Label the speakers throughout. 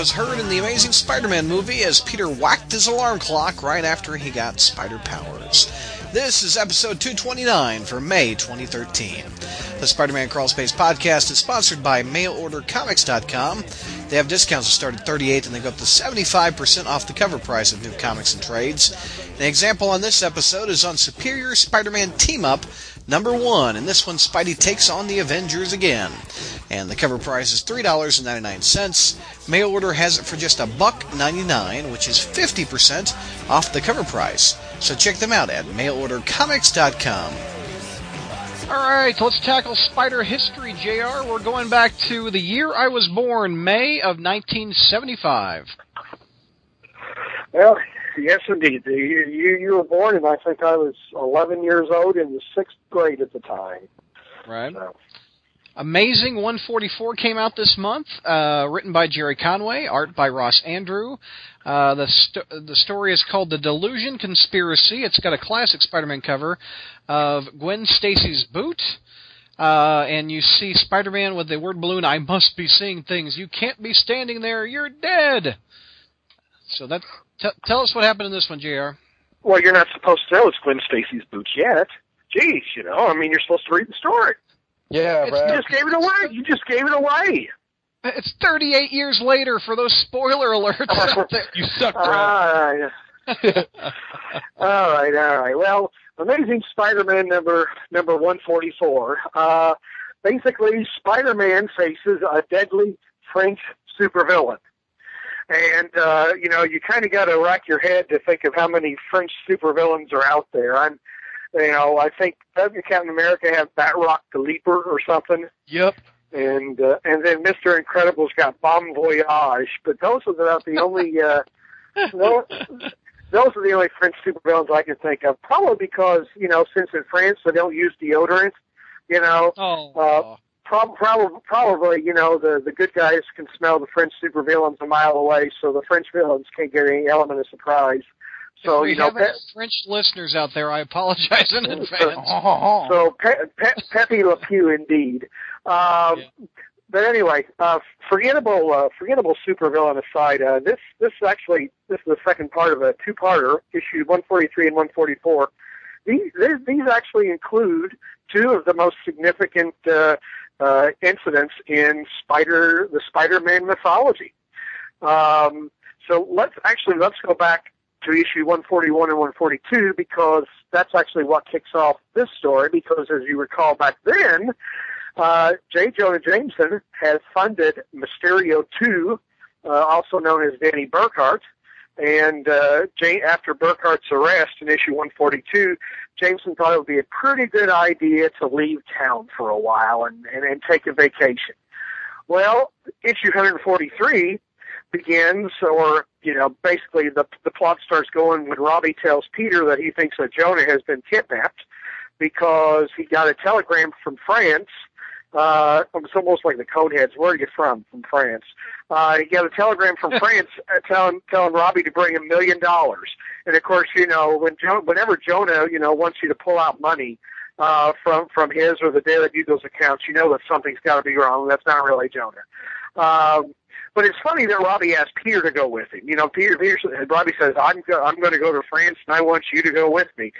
Speaker 1: was heard in the Amazing Spider-Man movie as Peter whacked his alarm clock right after he got spider powers. This is episode 229 for May 2013. The Spider-Man Crawl Space podcast is sponsored by MailOrderComics.com. They have discounts that start at 38 and they go up to 75% off the cover price of new comics and trades. An example on this episode is on Superior Spider-Man Team Up number one. In this one, Spidey takes on the Avengers again. And the cover price is $3.99. Mail order has it for just a buck 99, which is 50% off the cover price. So check them out at mailordercomics.com. All right, so let's tackle spider history, JR. We're going back to the year I was born, May of 1975.
Speaker 2: Well, yes, indeed. The- You you were born, and I think I was 11 years old in the sixth grade at the time.
Speaker 1: Right.
Speaker 2: So,
Speaker 1: Amazing 144 came out this month, uh, written by Gerry Conway, art by Ross Andru. Uh, the st- the story is called The Delusion Conspiracy. It's got a classic Spider-Man cover of Gwen Stacy's boot. Uh, and you see Spider-Man with the word balloon, I must be seeing things. You can't be standing there. You're dead. So that, t- tell us what happened in this one, JR.
Speaker 2: well, you're not supposed to know it's Gwen Stacy's boots yet. Geez, you know, I mean, you're supposed to read the story.
Speaker 3: Yeah,
Speaker 1: It's
Speaker 2: You just gave it away. You just gave it away.
Speaker 1: It's 38 years later for those spoiler alerts out there.
Speaker 3: You suck,
Speaker 2: All
Speaker 3: Brad.
Speaker 2: right. all right, all right. Well, Amazing Spider-Man number number 144. Uh, basically, Spider-Man faces a deadly French supervillain. And, uh, you know, you kind of got to rack your head to think of how many French supervillains are out there. I'm, you know, I think doesn't Captain America have Batroc the Leaper or something?
Speaker 1: Yep.
Speaker 2: and uh, and then Mister Incredible's got Bomb Voyage, but those are about the only uh, no, those are the only French supervillains I can think of. Probably because you know since in France they don't use deodorant, you know,
Speaker 1: Oh.
Speaker 2: Uh, prob- probably probably you know the the good guys can smell the French supervillains a mile away, so the French villains can't get any element of surprise. So you know. Pe-
Speaker 1: French listeners out there, I apologize in advance.
Speaker 2: so Pe- Pe- Pepe Le Pew indeed. Um, But anyway, uh, forgettable, uh, forgettable supervillain aside, uh, this this is actually this is the second part of a two-parter, issue 143 and 144. These these, these actually include two of the most significant uh, uh, incidents in Spider the Spider-Man mythology. Um, so let's actually let's go back to issue 141 and 142 because that's actually what kicks off this story. Because as you recall back then, uh, J. Jonah Jameson has funded Mysterio 2, uh, also known as Danny Berkhart. And uh, after Berkhart's arrest in issue 142, Jameson thought it would be a pretty good idea to leave town for a while and, and, and take a vacation. Well, issue 143 begins, or you know, basically the the plot starts going when Robbie tells Peter that he thinks that Jonah has been kidnapped because he got a telegram from France. Uh, it's almost like the Coneheads. Where are you from? From France. Uh, he got a telegram from France uh, telling telling Robbie to bring a million dollars. And of course, you know, when jo- whenever Jonah, you know, wants you to pull out money uh, from from his or the Daily Bugle's accounts, you know that something's got to be wrong. That's not really Jonah. Um, but it's funny that Robbie asked Peter to go with him. You know, Peter, Peter Robbie says, "I'm go- I'm going to go to France, and I want you to go with me."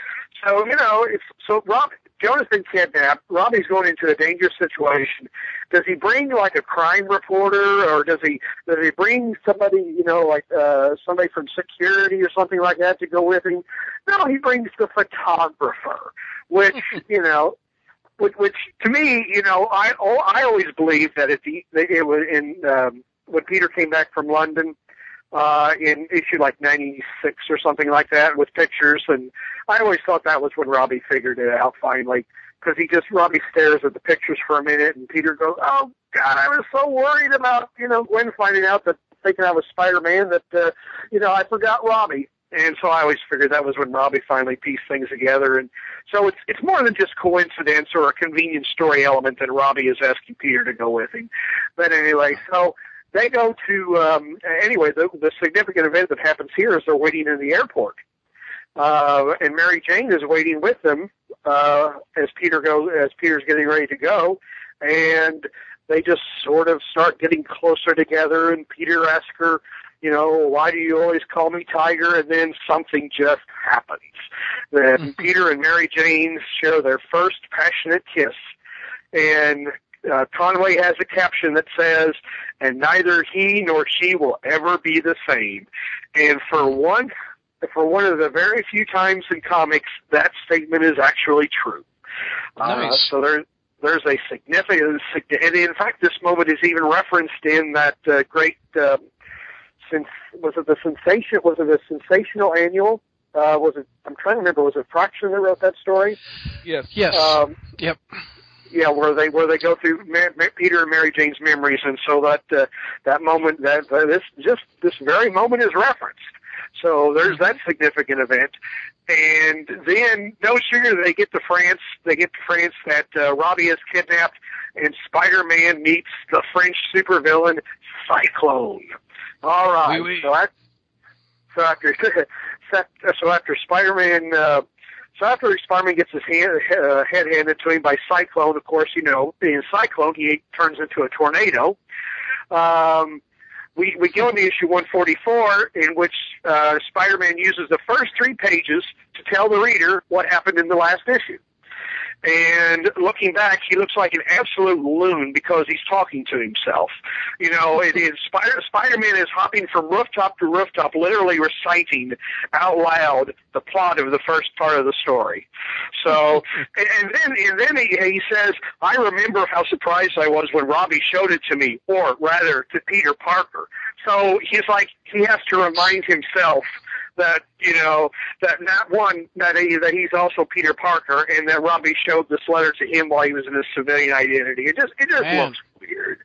Speaker 2: So you know, it's so Rob Jonah's been kidnapped. Robbie's going into a dangerous situation. Does he bring like a crime reporter, or does he does he bring somebody you know like uh, somebody from security or something like that to go with him? No, he brings the photographer, which you know which, which to me, you know, I oh, I always believed that if the it was in um, when Peter came back from London uh, in issue like '96 or something like that with pictures, and I always thought that was when Robbie figured it out finally because he just Robbie stares at the pictures for a minute, and Peter goes, "Oh God, I was so worried about you know Gwen finding out that thinking I was Spider-Man that uh, you know I forgot Robbie." and so I always figured that was when Robbie finally pieced things together. And so it's it's more than just coincidence or a convenient story element that Robbie is asking Peter to go with him. But anyway, so they go to um, anyway. The, the significant event that happens here is they're waiting in the airport, uh, and Mary Jane is waiting with them uh, as Peter goes as Peter's getting ready to go, and they just sort of start getting closer together. And Peter asks her, you know, why do you always call me Tiger? And then something just happens. Then Peter and Mary Jane share their first passionate kiss, and uh, Conway has a caption that says, "And neither he nor she will ever be the same." And for one, for one of the very few times in comics, that statement is actually true. Uh,
Speaker 1: Nice.
Speaker 2: so there, there's a significant, and in fact, this moment is even referenced in that uh, great. Uh, since was it the sensation? Was it a sensational annual? Uh, was it? I'm trying to remember. Was it Fraction that wrote that story?
Speaker 3: Yes.
Speaker 1: Yes.
Speaker 2: Um,
Speaker 1: yep.
Speaker 2: Yeah, where they where they go through Peter and Mary Jane's memories, and so that uh, that moment that uh, this just this very moment is referenced. So there's that significant event, and then no sooner they get to France, they get to France that uh, Robbie is kidnapped, and Spider-Man meets the French supervillain Cyclone. All right,
Speaker 3: Oui, oui.
Speaker 2: so I, so after so after Spider-Man. Uh, so after Spider-Man gets his hand, uh, head handed to him by Cyclone, of course, you know, being Cyclone, he turns into a tornado. Um, we, we go into issue 144, in which uh, Spider-Man uses the first three pages to tell the reader what happened in the last issue. And looking back, he looks like an absolute loon because he's talking to himself. You know, it is Spider Spider-Man is hopping from rooftop to rooftop, literally reciting out loud the plot of the first part of the story. So, and, and then and then he, he says, "I remember how surprised I was when Robbie showed it to me, or rather, to Peter Parker." So he's like he has to remind himself that you know that not one that he that he's also Peter Parker, and that Robbie showed this letter to him while he was in his civilian identity. It just it just
Speaker 3: Man.
Speaker 2: looks weird.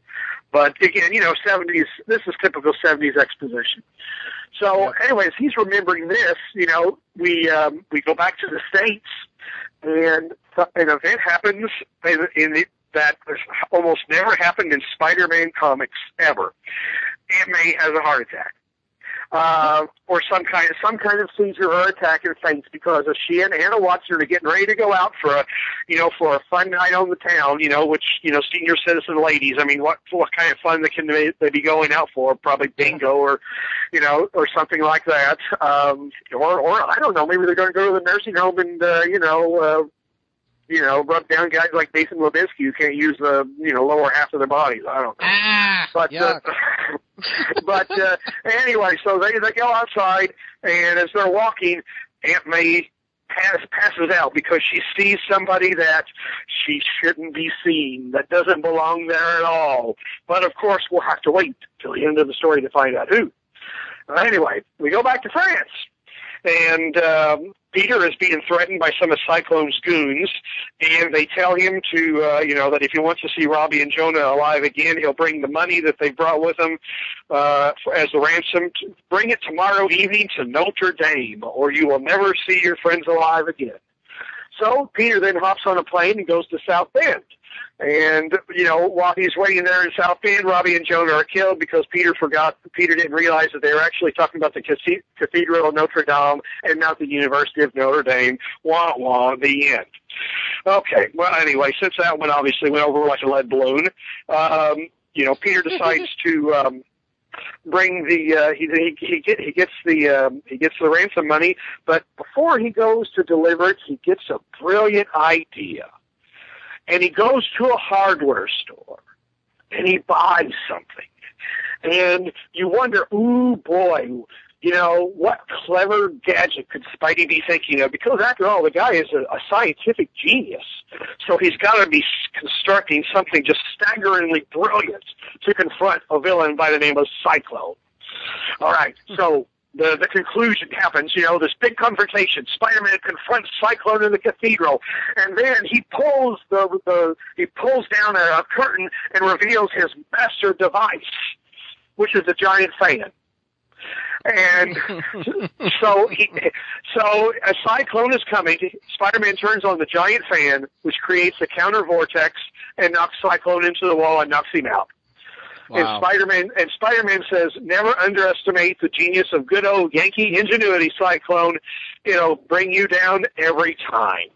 Speaker 2: But again, you know, seventies. This is typical seventies exposition. So, anyways, he's remembering this. You know, we um, we go back to the states, and an event happens in, in the, that has almost never happened in Spider-Man comics ever. Aunt May has a heart attack uh, or some kind of some kind of seizure or attack and faints because of she and Anna Watson are getting ready to go out for a you know for a fun night on the town you know which you know senior citizen ladies I mean what what kind of fun they can they, they be going out for probably bingo or you know or something like that um, or or I don't know maybe they're going to go to the nursing home and uh, you know. You know, rub down guys like Jason Levinsky who can't use the you know lower half of their bodies. I don't know.
Speaker 3: Ah,
Speaker 2: But uh, but uh, anyway, so they they go outside, and as they're walking, Aunt May pass, passes out because she sees somebody that she shouldn't be seen, that doesn't belong there at all. But of course, we'll have to wait till the end of the story to find out who. Anyway, we go back to France, and um, Peter is being threatened by some of Cyclone's goons, and they tell him to, uh, you know, that if he wants to see Robbie and Jonah alive again, he'll bring the money that they brought with him uh, for, as a ransom. Bring it tomorrow evening to Notre Dame, or you will never see your friends alive again. So Peter then hops on a plane and goes to South Bend. And you know, while he's waiting there in South Bend, Robbie and Jonah are killed because Peter forgot. Peter didn't realize that they were actually talking about the cathe- Cathedral of Notre Dame and not the University of Notre Dame. Wah wah. The end. Okay. Well, anyway, since that one obviously went over like a lead balloon, um, you know, Peter decides to um, bring the uh, he he he, get, he gets the um, he gets the ransom money, but before he goes to deliver it, he gets a brilliant idea, and he goes to a hardware store, and he buys something, and you wonder, ooh boy. You know, what clever gadget could Spidey be thinking of? Because after all, the guy is a, a scientific genius. So he's got to be constructing something just staggeringly brilliant to confront a villain by the name of Cyclone. All right, so the the conclusion happens. You know, this big confrontation. Spider-Man confronts Cyclone in the cathedral, and then he pulls the the he pulls down a, a curtain and reveals his master device, which is a giant fan. And so he, so a cyclone is coming. Spider-Man turns on the giant fan, which creates a counter vortex and knocks Cyclone into the wall and knocks him out.
Speaker 1: Wow.
Speaker 2: And Spider-Man and Spider-Man says, never underestimate the genius of good old Yankee ingenuity, Cyclone. It'll bring you down every time.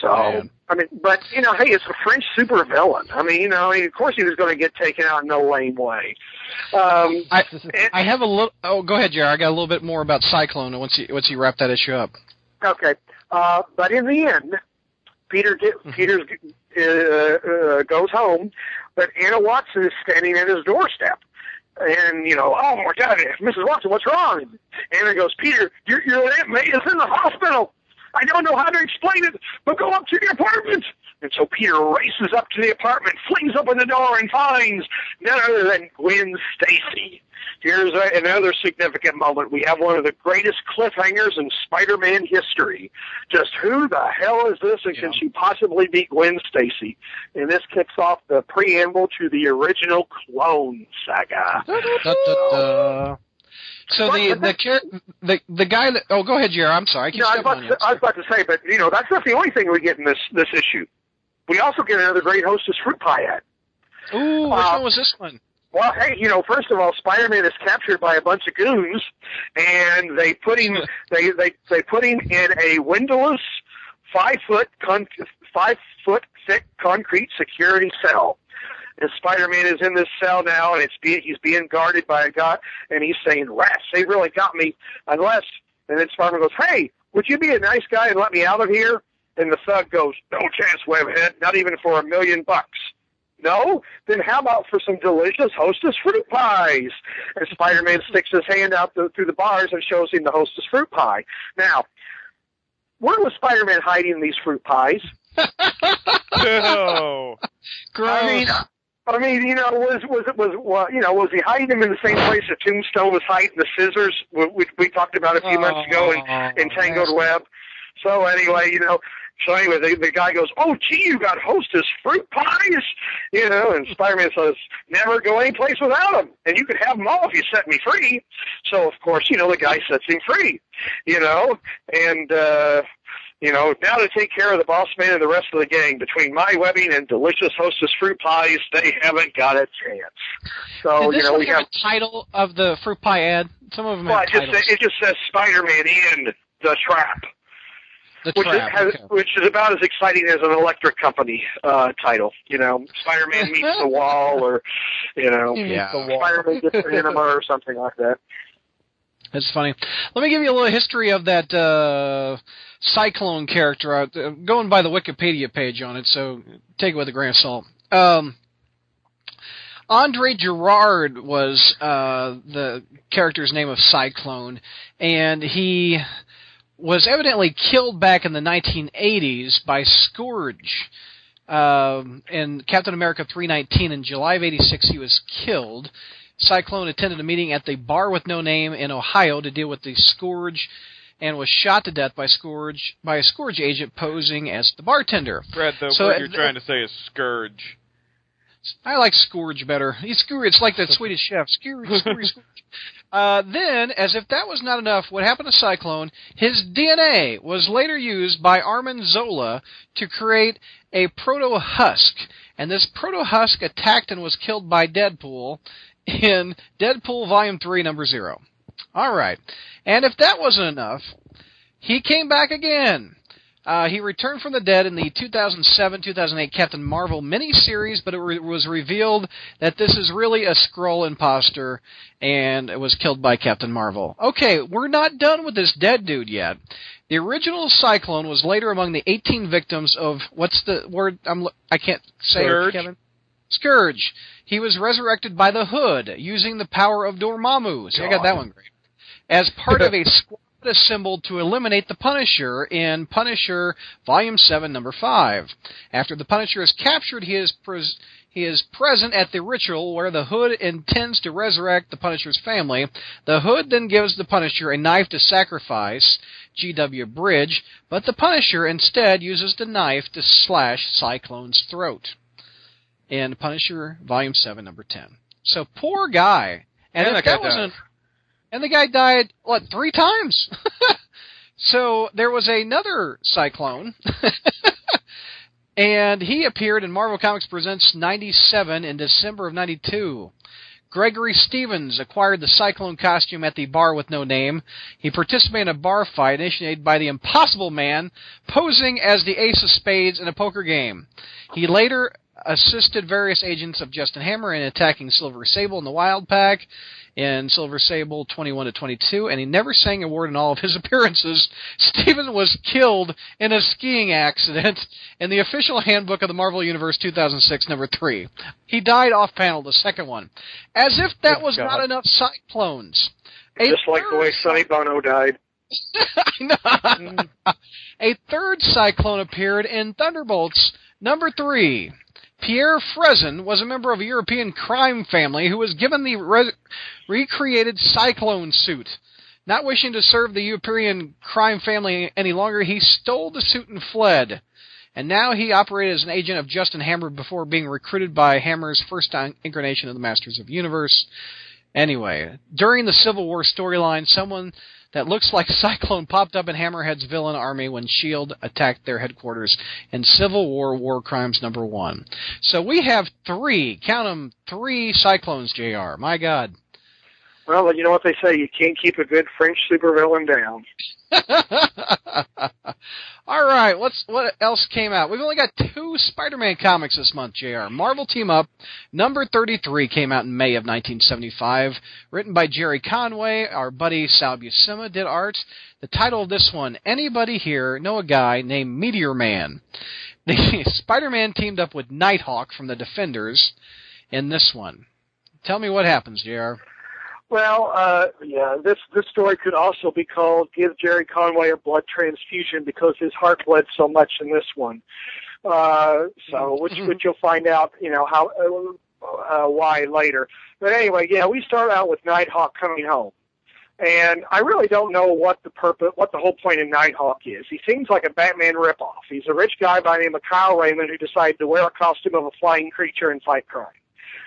Speaker 2: So
Speaker 1: Man.
Speaker 2: I mean, but you know, hey, it's a French supervillain. I mean, you know, of course he was going to get taken out in no lame way. Um,
Speaker 1: I I have a little. Oh, go ahead, Jerry. I got a little bit more about Cyclone once you once you wrap that issue up.
Speaker 2: Okay, uh, but in the end, Peter get, Peter uh, uh, goes home, but Anna Watson is standing at his doorstep. And you know, oh my God, Mrs. Watson, what's wrong? Anna goes, Peter, your your aunt May is in the hospital. I don't know how to explain it, but go up to the apartment. And so Peter races up to the apartment, flings open the door, and finds none other than Gwen Stacy. Here's a, another significant moment. We have one of the greatest cliffhangers in Spider-Man history. Just who the hell is this, and can she possibly be Gwen Stacy? And this kicks off the preamble to the original Clone Saga.
Speaker 1: Da, da, da. So the the char- the the guy that oh go ahead Jerry I'm sorry I
Speaker 2: No, I was, about to. I was about to say, but you know, that's not the only thing we get in this this issue. We also get another great Hostess fruit pie ad.
Speaker 1: Ooh, which
Speaker 2: uh,
Speaker 1: one was this one?
Speaker 2: Well, hey, you know, first of all, Spider-Man is captured by a bunch of goons, and they put him they they they put him in a windowless, five foot con- five foot thick concrete security cell. And Spider-Man is in this cell now, and it's being he's being guarded by a guy, and he's saying, "Rats, they really got me." Unless, and then Spider-Man goes, "Hey, would you be a nice guy and let me out of here?" And the thug goes, "No chance, Webhead, not even for a million bucks." No? Then how about for some delicious Hostess fruit pies? And Spider-Man sticks his hand out the, through the bars and shows him the Hostess fruit pie. Now, where was Spider-Man hiding these fruit pies?
Speaker 3: No.
Speaker 1: Gross.
Speaker 2: I mean, I mean, you know, was was it was well, you know, was he hiding them in the same place that Tombstone was hiding the scissors, we, we, we talked about a few months ago in, in oh,
Speaker 1: Tangled.
Speaker 2: Web? So anyway, you know, so anyway, the, the guy goes, "Oh, gee, you got Hostess fruit pies," you know, and Spider-Man says, "Never go any place without them, and you can have them all if you set me free." So of course, you know, the guy sets him free, you know, and. uh you know, now to take care of the boss man and the rest of the gang. Between my webbing and delicious Hostess fruit pies, they haven't got a chance. So
Speaker 1: Did
Speaker 2: you know, we
Speaker 1: have
Speaker 2: have.
Speaker 1: a title of the fruit pie ad? Some of them
Speaker 2: Well,
Speaker 1: have
Speaker 2: it just, it just says Spider-Man in the trap, which
Speaker 1: trap.
Speaker 2: is, has,
Speaker 1: okay.
Speaker 2: which is about as exciting as an electric company uh, title. You know, Spider-Man meets the wall, or you know,
Speaker 1: Yeah.
Speaker 2: Spider-Man gets an enema, or something like that.
Speaker 1: That's funny. Let me give you a little history of that uh, Cyclone character. Uh, I'm going by the Wikipedia page on it, so take it with a grain of salt. Um, Andre Girard was uh, the character's name of Cyclone, and he was evidently killed back in the 1980s by Scourge. Um, in Captain America 319 in July of 86, he was killed. Cyclone attended a meeting at the Bar with No Name in Ohio to deal with the Scourge and was shot to death by Scourge by a Scourge agent posing as the bartender.
Speaker 3: Brad, the
Speaker 1: So,
Speaker 3: word
Speaker 1: uh,
Speaker 3: you're trying to say is scourge.
Speaker 1: I like Scourge better. He's Scourge. It's like that Swedish chef. Scourge, Scourge, Scourge. Uh, then, as if that was not enough, what happened to Cyclone? His DNA was later used by Arnim Zola to create a proto husk, and this proto husk attacked and was killed by Deadpool in Deadpool Volume Three, Number Zero. All right, and if that wasn't enough, he came back again. Uh, he returned from the dead in the 2007-2008 Captain Marvel miniseries, but it re- was revealed that this is really a Skrull imposter and it was killed by Captain Marvel. Okay, we're not done with this dead dude yet. The original Cyclone was later among the 18 victims of what's the word? I'm I can't say it,
Speaker 3: Scourge?
Speaker 1: Kevin. Scourge. He was resurrected by the Hood using the power of Dormammu. See, I got that one great. As part of a squad assembled to eliminate the Punisher in Punisher Volume 7, Number 5. After the Punisher is captured, he is pres- he is present at the ritual where the Hood intends to resurrect the Punisher's family. The Hood then gives the Punisher a knife to sacrifice G.W. Bridge, but the Punisher instead uses the knife to slash Cyclone's throat. In Punisher Volume 7, Number 10. So poor guy. And,
Speaker 3: And
Speaker 1: if
Speaker 3: that
Speaker 1: that wasn't. And the guy died what three times. so there was another Cyclone, and he appeared in Marvel Comics Presents '97 in December of '92. Gregory Stevens acquired the Cyclone costume at the bar with no name. He participated in a bar fight initiated by the Impossible Man, posing as the Ace of Spades in a poker game. He later assisted various agents of Justin Hammer in attacking Silver Sable in the Wild Pack in Silver Sable 21 to 22, and he never sang a word in all of his appearances. Steven was killed in a skiing accident in the official handbook of the Marvel Universe 2006, number 3. He died off panel, the second one. As if that
Speaker 3: Good
Speaker 1: was
Speaker 3: God.
Speaker 1: not enough Cyclones. A
Speaker 2: Just like the way
Speaker 1: third
Speaker 2: Sonny Bono died.
Speaker 1: I know. A third cyclone appeared in Thunderbolts number three. Pierre Fresson was a member of a European crime family who was given the re- recreated cyclone suit. Not wishing to serve the European crime family any longer, he stole the suit and fled. And now he operated as an agent of Justin Hammer before being recruited by Hammer's first incarnation of the Masters of the Universe. Anyway, during the Civil War storyline, someone that looks like Cyclone popped up in Hammerhead's villain army when S.H.I.E.L.D. Attacked their headquarters in Civil War War Crimes number one. So we have three, count them, three Cyclones, JR. My God.
Speaker 2: Well, you know what they say, you can't keep a good French supervillain down.
Speaker 1: All right, what else came out? We've only got two Spider-Man comics this month, Jr. Marvel Team Up number 33 came out in May of 1975, written by Gerry Conway. Our buddy Sal Buscema did art. The title of this one: Anybody here know a guy named Meteor Man? Spider-Man teamed up with Nighthawk from the Defenders in this one. Tell me what happens, Jr.
Speaker 2: Well, uh, yeah, this this story could also be called "Give Gerry Conway a Blood Transfusion" because his heart bled so much in this one. Uh, so, which which you'll find out, you know, how uh, uh, why later. But anyway, yeah, we start out with Nighthawk coming home, and I really don't know what the purpose, what the whole point of Nighthawk is. He seems like a Batman ripoff. He's a rich guy by the name of Kyle Raymond who decided to wear a costume of a flying creature and fight crime.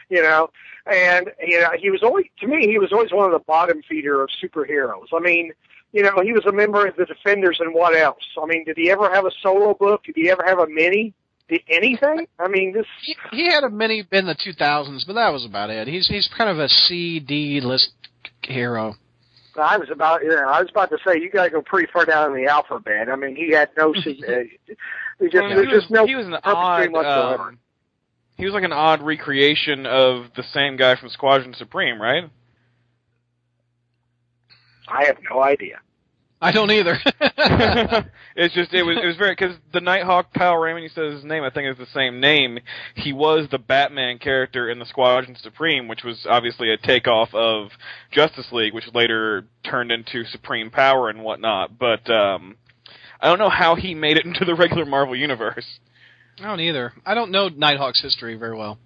Speaker 2: You know, and you know he was always to me he was always one of the bottom feeder of superheroes. I mean, you know, he was a member of the Defenders and what else? I mean, did he ever have a solo book? Did he ever have a mini? Did anything? I mean, this
Speaker 1: He, he had a mini in the 2000s, but that was about it. He's he's kind of a C D list hero.
Speaker 2: I was about you know I was about to say you got to go pretty far down in the alphabet. I mean, he had no uh, he just there's
Speaker 3: he was,
Speaker 2: just no
Speaker 3: he was an odd.
Speaker 2: whatsoever.
Speaker 3: Um, he was like an odd recreation of the same guy from Squadron Supreme, right?
Speaker 2: I have no idea.
Speaker 1: I don't either.
Speaker 3: it's just it was it was very because the Nighthawk Kyle Raymond he says his name I think is the same name. He was the Batman character in the Squadron Supreme, which was obviously a takeoff of Justice League, which later turned into Supreme Power and whatnot. But um, I don't know how he made it into the regular Marvel universe.
Speaker 1: I don't either. I don't know Nighthawk's history very well.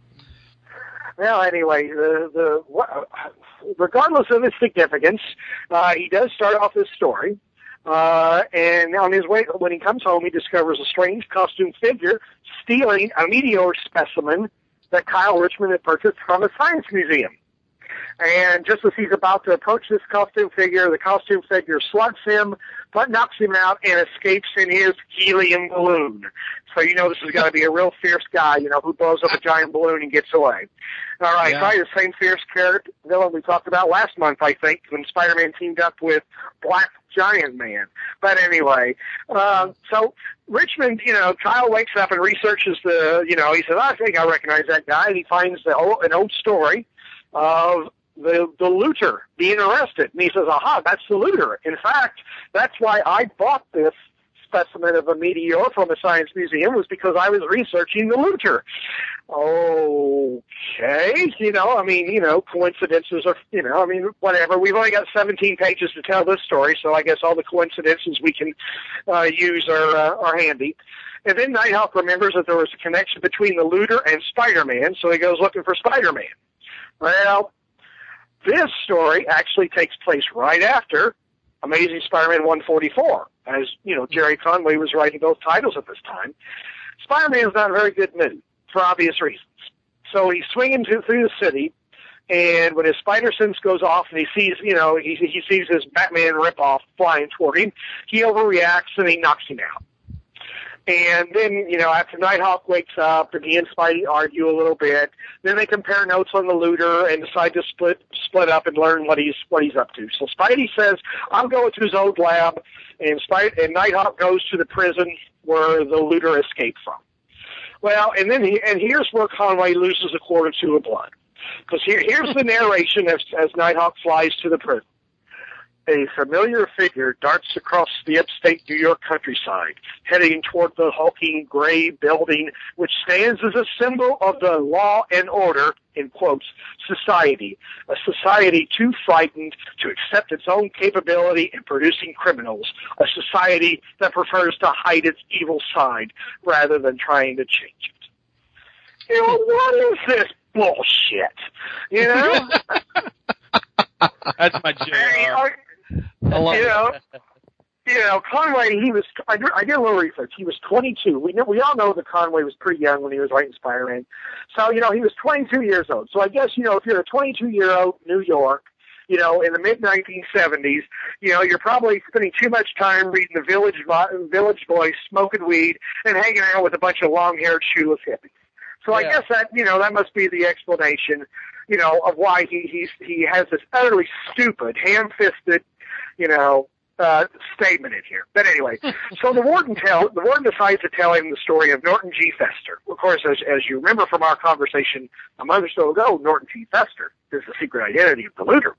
Speaker 2: Well, anyway, the the regardless of its significance, uh, he does start off his story. Uh, and on his way, when he comes home, he discovers a strange costume figure stealing a meteor specimen that Kyle Richmond had purchased from a science museum. And just as he's about to approach this costume figure, the costume figure slugs him, but knocks him out and escapes in his helium balloon. So you know this has got to be a real fierce guy, you know, who blows up a giant balloon and gets away. All right,
Speaker 1: Yeah.
Speaker 2: probably the same fierce character villain we talked about last month, I think, when Spider-Man teamed up with Black Giant Man. But anyway, uh, so Richmond, you know, Kyle wakes up and researches the, you know, he says, I think I recognize that guy, and he finds the old, an old story of the the looter being arrested, and he says, "Aha, that's the looter." In fact, that's why I bought this specimen of a meteor from a science museum was because I was researching the looter. Okay, you know, I mean, you know, coincidences are, you know, I mean, whatever. We've only got 17 pages to tell this story, so I guess all the coincidences we can uh, use are uh, are handy. And then Nighthawk remembers that there was a connection between the looter and Spider-Man, so he goes looking for Spider-Man. Well, this story actually takes place right after Amazing Spider-Man 144, as you know, Jerry Conway was writing both titles at this time. Spider-Man is not a very good mood for obvious reasons. So he's swinging through the city, And when his spider sense goes off and he sees, you know, he, he sees his Batman ripoff flying toward him, he overreacts and he knocks him out. And then, you know, after Nighthawk wakes up and he and Spidey argue a little bit, then they compare notes on the looter and decide to split split up and learn what he's what he's up to. So Spidey says, "I'm going to his old lab," and Spidey and Nighthawk goes to the prison where the looter escaped from. Well, and then he and here's where Conway loses a quart or two of blood, because here here's the narration as as Nighthawk flies to the prison a familiar figure darts across the upstate New York countryside, heading toward the hulking gray building which stands as a symbol of the law and order, in quotes, society. A society too frightened to accept its own capability in producing criminals. A society that prefers to hide its evil side rather than trying to change it. You know, what is this bullshit? You know?
Speaker 3: That's my
Speaker 2: I
Speaker 3: JR.
Speaker 2: are-
Speaker 1: I love
Speaker 2: you know, you know, Conway. He was. I did, I did a little research. He was 22. We know, we all know that Conway was pretty young when he was writing Spider-Man. So you know, he was 22 years old. So I guess you know, if you're a 22 year old New York, you know, in the mid 1970s, you know, you're probably spending too much time reading the Village Village Voice, smoking weed, and hanging out with a bunch of long-haired shoeless hippies. So I
Speaker 1: Yeah.
Speaker 2: guess that you know that must be the explanation, you know, of why he he's he has this utterly stupid, ham-fisted, you know, uh, statement in here. But anyway, so the warden tell the warden decides to tell him the story of Norton G. Fester. Of course, as as you remember from our conversation a month or so ago, Norton G. Fester is the secret identity of the looter.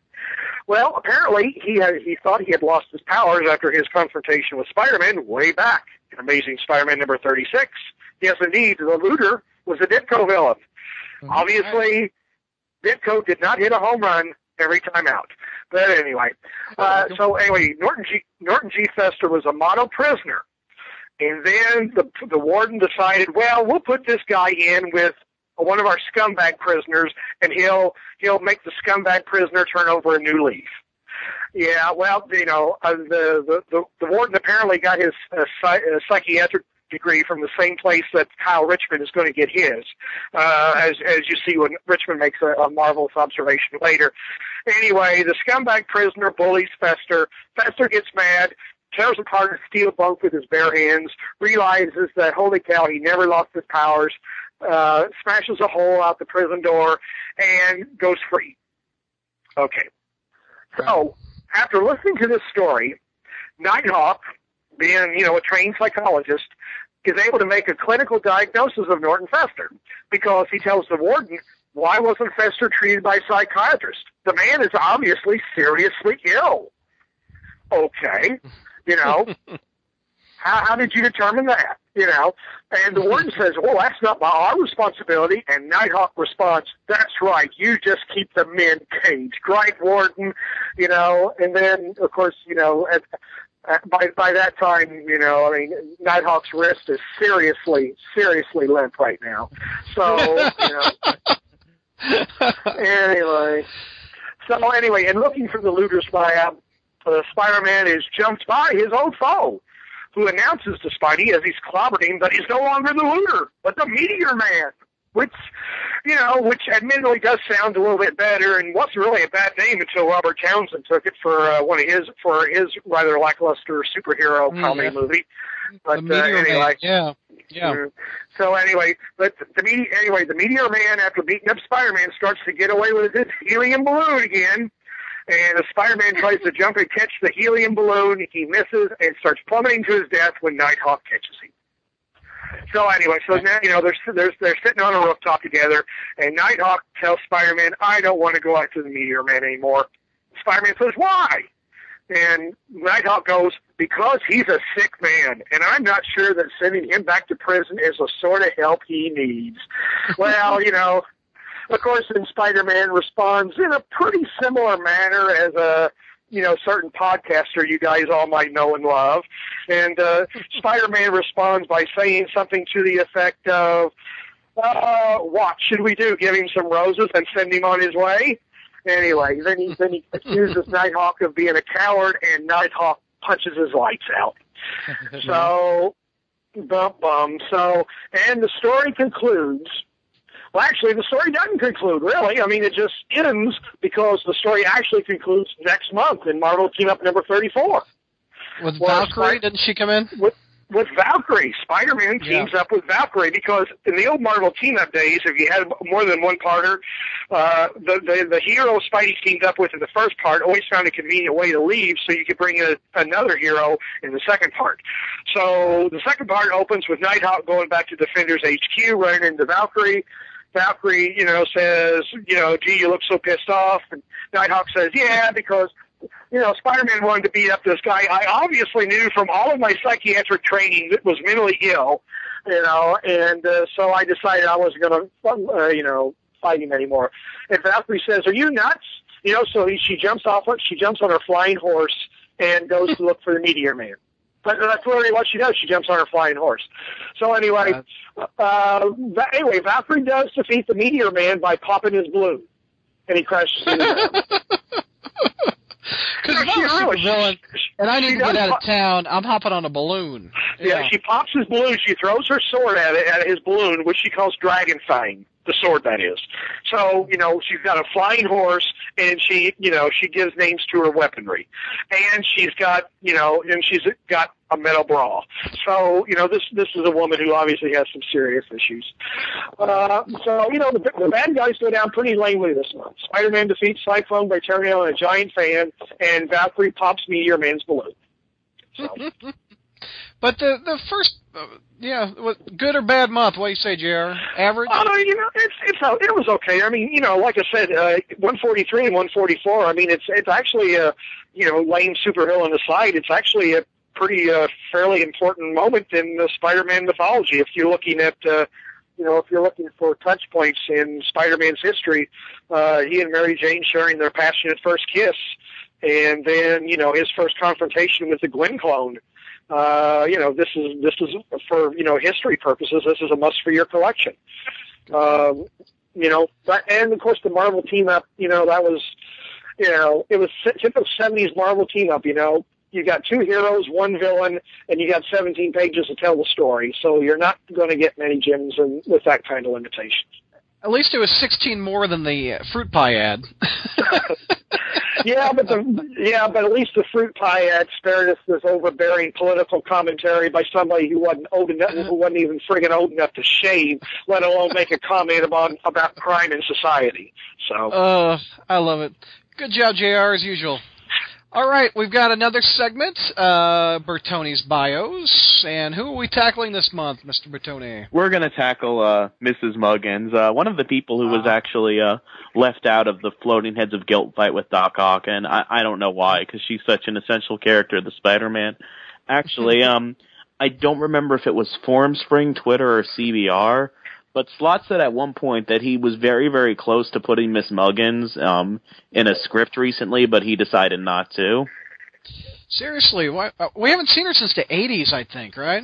Speaker 2: Well, apparently he had, he thought he had lost his powers after his confrontation with Spider-Man way back in Amazing Spider-Man number 36. Yes, indeed, the looter was a Ditko villain. Obviously, Ditko did not hit a home run every time out. But anyway, uh, so anyway, Norton G. Norton G. Fester was a model prisoner, and then the the warden decided, well, we'll put this guy in with one of our scumbag prisoners, and he'll he'll make the scumbag prisoner turn over a new leaf. Yeah, well, you know, uh, the, the the the warden apparently got his uh, psy- uh, psychiatric degree from the same place that Kyle Richmond is going to get his, uh, as as you see when Richmond makes a, a marvelous observation later. Anyway, the scumbag prisoner bullies Fester. Fester gets mad, tears apart a steel bunk with his bare hands, realizes that holy cow, he never lost his powers, uh, smashes a hole out the prison door, and goes free. Okay. So, after listening to this story, Nighthawk, being, you know, a trained psychologist, is able to make a clinical diagnosis of Norton Fester because he tells the warden, why wasn't Fester treated by a psychiatrist? The man is obviously seriously ill. Okay. You know, how, how did you determine that? You know, and the warden says, well, that's not my our responsibility. And Nighthawk responds, that's right. You just keep the men caged. Right, warden? You know, and then, of course, you know, at, at, by, by that time, you know, I mean, Nighthawk's wrist is seriously, seriously limp right now. So, you know, anyway. So anyway, in looking for the looter's lab, uh, Spider-Man is jumped by his old foe, who announces to Spidey as he's clobbered him that he's no longer the looter, but the Meteor Man. Which, you know, which admittedly does sound a little bit better, and wasn't really a bad name until Robert Townsend took it for uh, one of his for his rather lackluster superhero
Speaker 4: Mm,
Speaker 2: comedy
Speaker 4: yeah.
Speaker 2: movie. But
Speaker 4: the
Speaker 2: uh,
Speaker 4: Meteor Man,
Speaker 2: anyway,
Speaker 4: yeah, yeah.
Speaker 2: Mm. So anyway, but the meteor, anyway, the Meteor Man, after beating up Spider-Man, starts to get away with his helium balloon again. And the Spider-Man tries to jump and catch the helium balloon, he misses and starts plummeting to his death when Nighthawk catches him. So anyway, so now you know they're they're they're sitting on a rooftop together, and Nighthawk tells Spider-Man, "I don't want to go after the Meteor Man anymore." Spider-Man says, "Why?" And Nighthawk goes, because he's a sick man, and I'm not sure that sending him back to prison is the sort of help he needs. well, you know, of course, then Spider-Man responds in a pretty similar manner as a, you know, certain podcaster you guys all might know and love. And uh, Spider-Man responds by saying something to the effect of, uh, what should we do? Give him some roses and send him on his way? Anyway, then he then he accuses Nighthawk of being a coward, and Nighthawk punches his lights out. So, bum bum. So, and the story concludes Well, actually, the story doesn't conclude, really. I mean, it just ends because the story actually concludes next month in Marvel Team Up number 34.
Speaker 1: With
Speaker 2: Well,
Speaker 1: Valkyrie, didn't she come in?
Speaker 2: With, with Valkyrie. Spider-Man teams up with Valkyrie because in the old Marvel Team Up days, if you had more than one partner, uh, the, the, the hero Spidey teamed up with in the first part always found a convenient way to leave so you could bring in another hero in the second part. So the second part opens with Nighthawk going back to Defenders HQ, running into Valkyrie. Valkyrie, you know, says, you know, gee, you look so pissed off. And Nighthawk says, yeah, because, you know, Spider-Man wanted to beat up this guy I obviously knew from all of my psychiatric training that was mentally ill, you know, and uh, so I decided I wasn't going to, uh, you know, fight him anymore. And Valkyrie says, are you nuts? You know, so he, she jumps off, she jumps on her flying horse and goes to look for the Meteor Man. But that's literally what she does. She jumps on her flying horse. So anyway, uh, Va- anyway, Valkyrie does defeat the Meteor Man by popping his balloon, and he crashes into the ground.
Speaker 1: Because if I'm a supervillain and I need to get out of town, I'm hopping on a balloon.
Speaker 2: Yeah, she pops his balloon. She throws her sword at it, at his balloon, which she calls Dragon Fang, the sword that is. So, you know, she's got a flying horse, and she, you know, she gives names to her weaponry, and she's got, you know, and she's got a metal bra. So, you know, this this is a woman who obviously has some serious issues. Uh, so, you know, the, the bad guys go down pretty lamely this month. Spider-Man defeats Cyclone by turning on a giant fan, and Valkyrie pops Meteor Man's balloon. So.
Speaker 1: But the the first, uh, yeah, what, good or bad month? What do you say, Jr. Average?
Speaker 2: Oh, you know, it's it's uh, it was okay. I mean, you know, like I said, uh, 143 and 144. I mean, it's it's actually a you know lame supervillain aside, it's actually a pretty uh, fairly important moment in the Spider-Man mythology. If you're looking at uh, you know, if you're looking for touch points in Spider-Man's history, uh, he and Mary Jane sharing their passionate first kiss, and then you know his first confrontation with the Gwen clone. Uh, you know, this is this is for you know history purposes. This is a must for your collection. Um, you know, but, and of course the Marvel team up. You know, that was you know it was typical '70s Marvel team up. You know, you got two heroes, one villain, and you got 17 pages to tell the story. So you're not going to get many gems with that kind of limitation.
Speaker 1: At least it was 16 more than the uh, fruit pie ad.
Speaker 2: yeah, but the yeah, but at least the fruit pie ad spared us this overbearing political commentary by somebody who wasn't old enough, who wasn't even friggin' old enough to shave, let alone make a comment about about crime in society. So
Speaker 1: Uh, I love it. Good job, JR, as usual. All right, we've got another segment, uh, Bertoni's bios, and who are we tackling this month, Mr. Bertoni?
Speaker 4: We're going to tackle uh, Mrs. Muggins, uh, one of the people who was
Speaker 1: Ah.
Speaker 4: actually uh, left out of the Floating Heads of Guilt fight with Doc Ock, and I, I don't know why, because she's such an essential character of the Spider-Man. Actually, um, I don't remember if it was Formspring, Twitter, or CBR, but Slott said at one point that he was very, very close to putting Miss Muggins um, in a script recently, but he decided not to.
Speaker 1: Seriously, why, uh, we haven't seen her since the 80s, I think, right?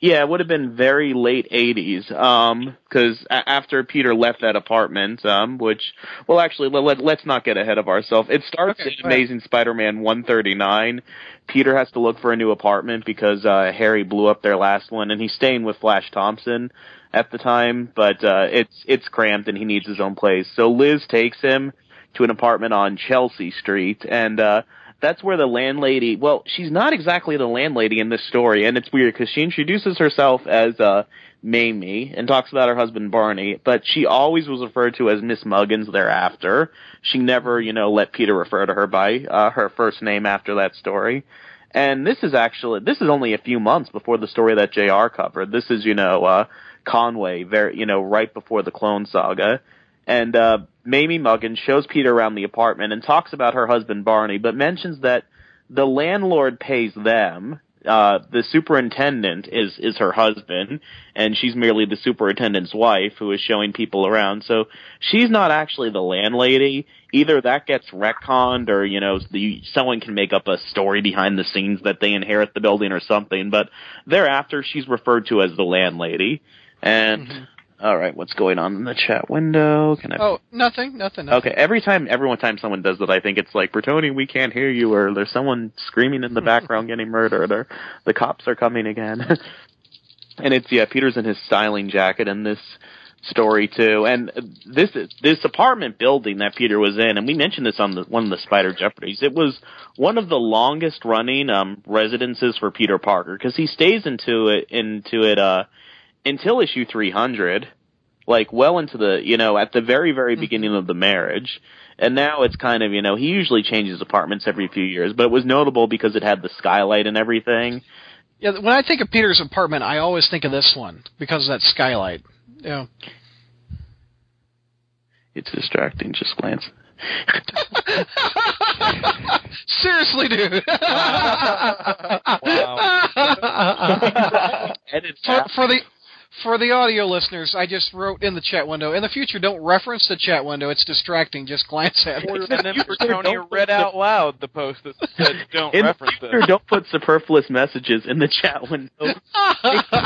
Speaker 4: Yeah, it would have been very late '80s. Um, because a- after Peter left that apartment, um, which, well, actually, let, let, let's not get ahead of ourselves. It starts
Speaker 1: Okay,
Speaker 4: in. Amazing Spider-Man 139. Peter has to look for a new apartment because uh, Harry blew up their last one, and he's staying with Flash Thompson at the time. But uh, it's it's cramped, and he needs his own place. So Liz takes him to an apartment on Chelsea Street, and uh, that's where the landlady. Well, she's not exactly the landlady in this story, and it's weird because she introduces herself as uh, Mamie and talks about her husband Barney, but she always was referred to as Miss Muggins thereafter. She never, you know, let Peter refer to her by uh, her first name after that story. And this is actually this is only a few months before the story that Jr. covered. This is, you know, uh, Conway, very, you know, right before the Clone Saga. And uh, Mamie Muggins shows Peter around the apartment and talks about her husband Barney, but mentions that the landlord pays them. Uh, the superintendent is is her husband, and she's merely the superintendent's wife who is showing people around. So she's not actually the landlady. Either that gets retconned, or you know, the, someone can make up a story behind the scenes that they inherit the building or something. But thereafter, she's referred to as the landlady. And all right, what's going on in the chat window? Can I?
Speaker 1: Oh, nothing, nothing, nothing.
Speaker 4: Okay, every time, every one time someone does that, I think it's like, Bertoni, we can't hear you, or there's someone screaming in the background getting murdered, or the cops are coming again. and it's, yeah, Peter's in his styling jacket and this story too. And this this apartment building that Peter was in, and we mentioned this on the, one of the Spider Jeopardies. It was one of the longest running um, residences for Peter Parker because he stays into it into it uh, until issue 300, like well into the you know at the very very mm-hmm. beginning of the marriage. And now it's kind of, you know, he usually changes apartments every few years, but it was notable because it had the skylight and everything.
Speaker 1: Yeah, when I think of Peter's apartment, I always think of this one because of that skylight. Yeah.
Speaker 4: It's distracting, just glance.
Speaker 1: Seriously, dude.
Speaker 4: Edit
Speaker 1: for, for the for the audio listeners, I just wrote in the chat window. In the future, don't reference the chat window. It's distracting. Just glance at it.
Speaker 3: And then Bertonia read out loud the post that said, "Don't
Speaker 4: In the
Speaker 3: reference
Speaker 4: future, don't put superfluous messages in the chat window.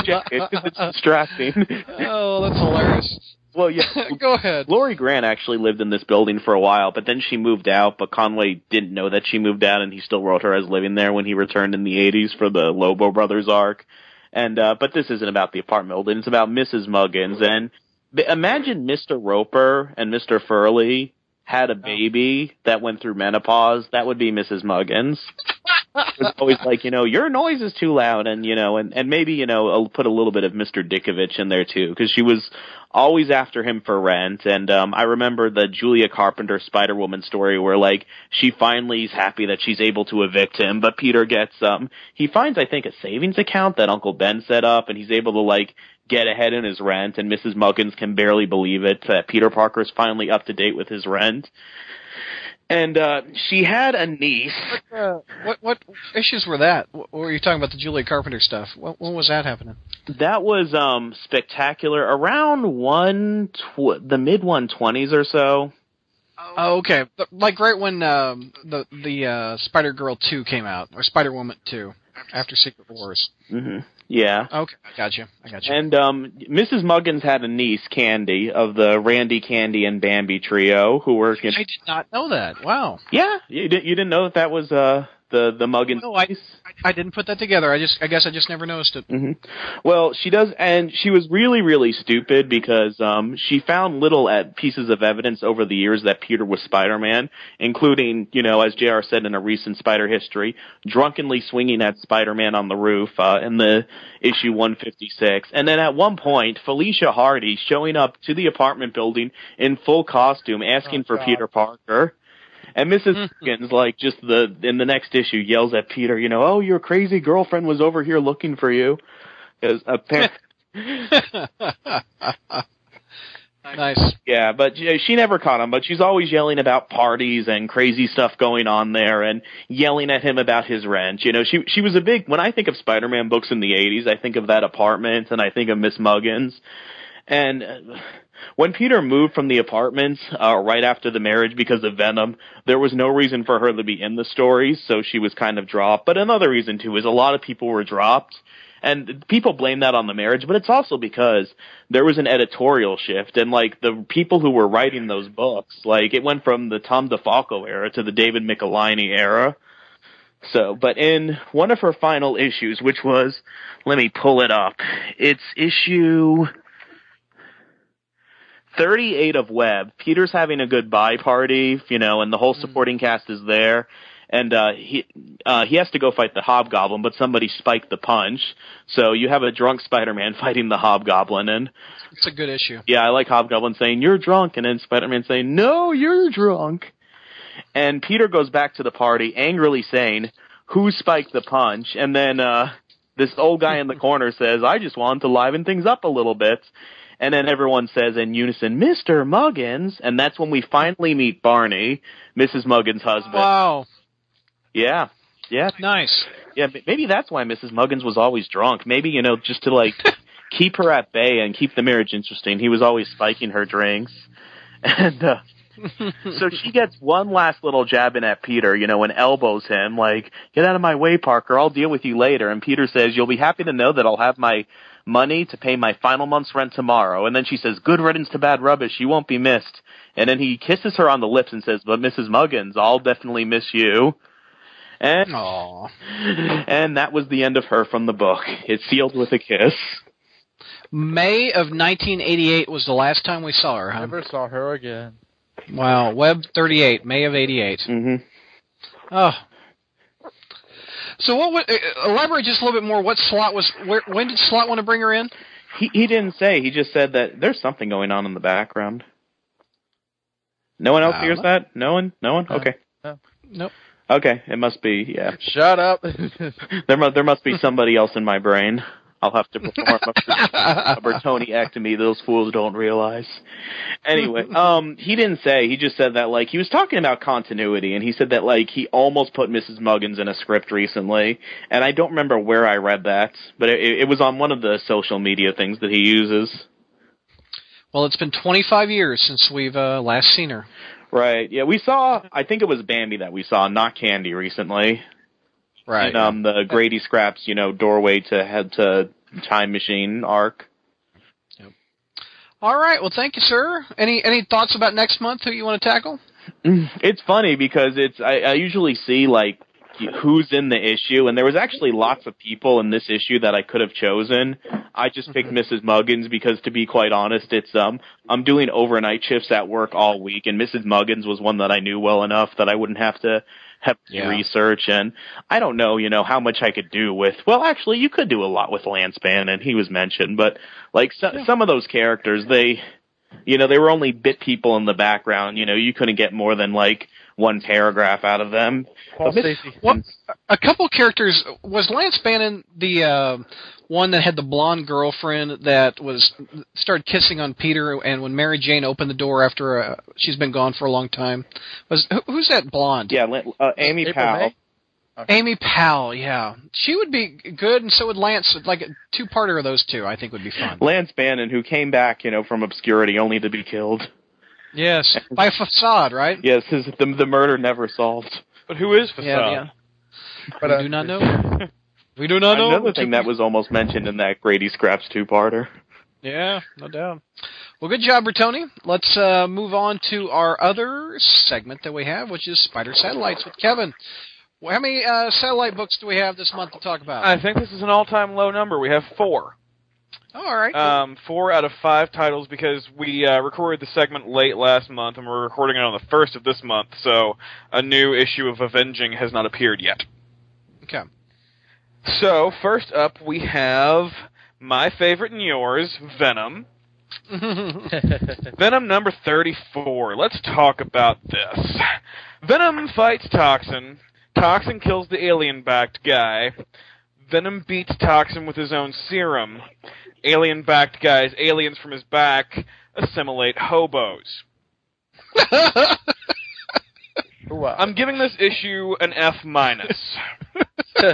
Speaker 4: Check it's distracting.
Speaker 1: oh, that's hilarious.
Speaker 4: well, yeah.
Speaker 1: Go ahead.
Speaker 4: Glory Grant actually lived in this building for a while, but then she moved out. But Conway didn't know that she moved out, and he still wrote her as living there when he returned in the '80s for the Lobo Brothers arc. And uh, but this isn't about the apartment building; it's about Mrs. Muggins. And b- imagine Mr. Roper and Mr. Furley had a baby that went through menopause. That would be Mrs. Muggins. Was always like, you know, your noise is too loud, and you know, and and maybe you know, I'll put a little bit of Mr. Ditkovich in there too, because she was always after him for rent. And um I remember the Julia Carpenter Spider Woman story where like she finally is happy that she's able to evict him, but Peter gets um he finds I think a savings account that Uncle Ben set up, and he's able to like get ahead in his rent, and Mrs. Muggins can barely believe it that Peter Parker's finally up to date with his rent. And uh she had a niece.
Speaker 1: Uh, what what issues were that? What, what were you talking about? The Julia Carpenter stuff. When, when was that happening?
Speaker 4: That was um spectacular around one tw- the mid one twenties or so.
Speaker 1: Oh, okay. Like right when um, the the uh, Spider Girl two came out, or Spider Woman two, after Secret Wars.
Speaker 4: hmm Yeah.
Speaker 1: Okay, I got you. I got you.
Speaker 4: And um Mrs. Muggins had a niece, Candy, of the Randy, Candy, and Bambi trio, who were
Speaker 1: I did not know that. Wow.
Speaker 4: yeah. You didn't you didn't know that that was uh the the Muggins.
Speaker 1: No, I I didn't put that together. I just I guess I just never noticed it.
Speaker 4: hmm Well, she does, and she was really, really stupid because um, she found little at pieces of evidence over the years that Peter was Spider-Man, including, you know, as Jr. said in a recent Spider history, drunkenly swinging at Spider-Man on the roof uh, in the issue 156, and then at one point, Felicia Hardy showing up to the apartment building in full costume, asking for Peter Parker. And Mrs. Higgins, like, just the in the next issue, yells at Peter, you know, oh, your crazy girlfriend was over here looking for you. Because apparently,
Speaker 1: nice.
Speaker 4: yeah, but she never caught him. But she's always yelling about parties and crazy stuff going on there, and yelling at him about his rent. You know, she she was a big. When I think of Spider-Man books in the '80s, I think of that apartment, and I think of Miss Muggins. And uh, when Peter moved from the apartments uh, right after the marriage because of Venom, there was no reason for her to be in the stories, so she was kind of dropped. But another reason too is a lot of people were dropped. And people blame that on the marriage, but it's also because there was an editorial shift and like the people who were writing those books, like it went from the Tom DeFalco era to the David Michelinie era. So, but in one of her final issues, which was, let me pull it up. It's issue 38 of Web. Peter's having a goodbye party, you know, and the whole supporting cast is there. And uh he uh he has to go fight the Hobgoblin, but somebody spiked the punch. So you have a drunk Spider-Man fighting the Hobgoblin and
Speaker 1: It's a good issue.
Speaker 4: yeah, I like Hobgoblin saying, You're drunk and then Spider-Man saying, No, you're drunk. And Peter goes back to the party angrily saying, Who spiked the punch? And then uh this old guy in the corner says, I just wanted to liven things up a little bit. And then everyone says in unison, Mr. Muggins. And that's when we finally meet Barney, Mrs. Muggins' husband.
Speaker 1: Wow.
Speaker 4: Yeah. Yeah.
Speaker 1: Nice.
Speaker 4: Yeah. Maybe that's why Mrs. Muggins was always drunk. Maybe, you know, just to like keep her at bay and keep the marriage interesting. He was always spiking her drinks. And, uh, so she gets one last little jab in at Peter, you know, and elbows him, like, get out of my way, Parker, I'll deal with you later. And Peter says, you'll be happy to know that I'll have my money to pay my final month's rent tomorrow. And then she says, good riddance to bad rubbish, you won't be missed. And then he kisses her on the lips and says, but Mrs. Muggins, I'll definitely miss you. And,
Speaker 1: Aw.
Speaker 4: and that was the end of her from the book. It's sealed with a kiss.
Speaker 1: May of 1988 was the last time we saw her, huh?
Speaker 5: Never saw her again.
Speaker 1: Wow, Web 38, May of 88.
Speaker 4: hmm
Speaker 1: Oh. So what would, uh, elaborate just a little bit more, what Slott was, where, when did Slott want to bring her in?
Speaker 4: He he didn't say. He just said that there's something going on in the background. No one else
Speaker 1: Uh,
Speaker 4: hears that? No one? No one?
Speaker 5: No.
Speaker 4: Okay.
Speaker 1: Nope.
Speaker 4: Okay, it must be. Yeah,
Speaker 5: Shut up.
Speaker 4: there must there must be somebody else in my brain. I'll have to perform a, a Bertoni-ectomy those fools don't realize. Anyway, um, he didn't say. He just said that like he was talking about continuity, and he said that like he almost put Mrs. Muggins in a script recently, and I don't remember where I read that, but it, it was on one of the social media things that he uses.
Speaker 1: Well, it's been 25 years since we've uh, last seen her.
Speaker 4: Right. Yeah, we saw. I think it was Bambi that we saw, not Candy, recently.
Speaker 1: Right.
Speaker 4: In um the Grady Scraps, you know, doorway to head to time machine arc. Yep.
Speaker 1: All right. Well, thank you, sir. Any any thoughts about next month? Who you want to tackle?
Speaker 4: It's funny because it's I, I usually see like who's in the issue, and there was actually lots of people in this issue that I could have chosen. I just picked Mrs. Muggins because, to be quite honest, it's um I'm doing overnight shifts at work all week, and Mrs. Muggins was one that I knew well enough that I wouldn't have to have to
Speaker 1: Yeah.
Speaker 4: research, and I don't know, you know, how much I could do with. Well, actually, you could do a lot with Lance Bannon, and he was mentioned, but like so, some of those characters, they you know, they were only bit people in the background. You know, you couldn't get more than like one paragraph out of them.
Speaker 5: Paul
Speaker 4: But Miss-
Speaker 5: Stacy.
Speaker 1: What a couple characters was Lance Bannon the uh, one that had the blonde girlfriend that was started kissing on Peter, and when Mary Jane opened the door after uh, she's been gone for a long time, was who, who's that blonde?
Speaker 4: Yeah, Lin- uh, Amy
Speaker 5: April
Speaker 4: Powell.
Speaker 5: May?
Speaker 1: Amy Powell. Yeah, she would be good, and so would Lance. Like a two-parter of those two, I think would be fun.
Speaker 4: Lance Bannon, who came back, you know, from obscurity only to be killed.
Speaker 1: Yes, by facade, right?
Speaker 4: Yes, his, the the murder never solved.
Speaker 3: But who is Facade?
Speaker 1: Yeah, yeah.
Speaker 5: But,
Speaker 1: we
Speaker 5: uh,
Speaker 1: do not know. We do not know.
Speaker 4: Another thing that was almost mentioned in that Grady Scraps two-parter.
Speaker 1: Yeah, no doubt. Well, good job, Bertoni. Let's uh, move on to our other segment that we have, which is Spider Satellites with Kevin. How many uh, satellite books do we have this month to talk about?
Speaker 3: I think this is an all-time low number. We have four.
Speaker 1: All right.
Speaker 3: Um, four out of five titles because we uh, recorded the segment late last month and we're recording it on the first of this month, so a new issue of Avenging has not appeared yet.
Speaker 1: okay.
Speaker 3: So first up, we have my favorite and yours, Venom. Venom number 34. Let's talk about this. Venom fights Toxin. Toxin kills the alien backed guy. Venom beats Toxin with his own serum. Alien backed guy's aliens from his back assimilate hobos.
Speaker 5: wow.
Speaker 3: I'm giving this issue an F minus.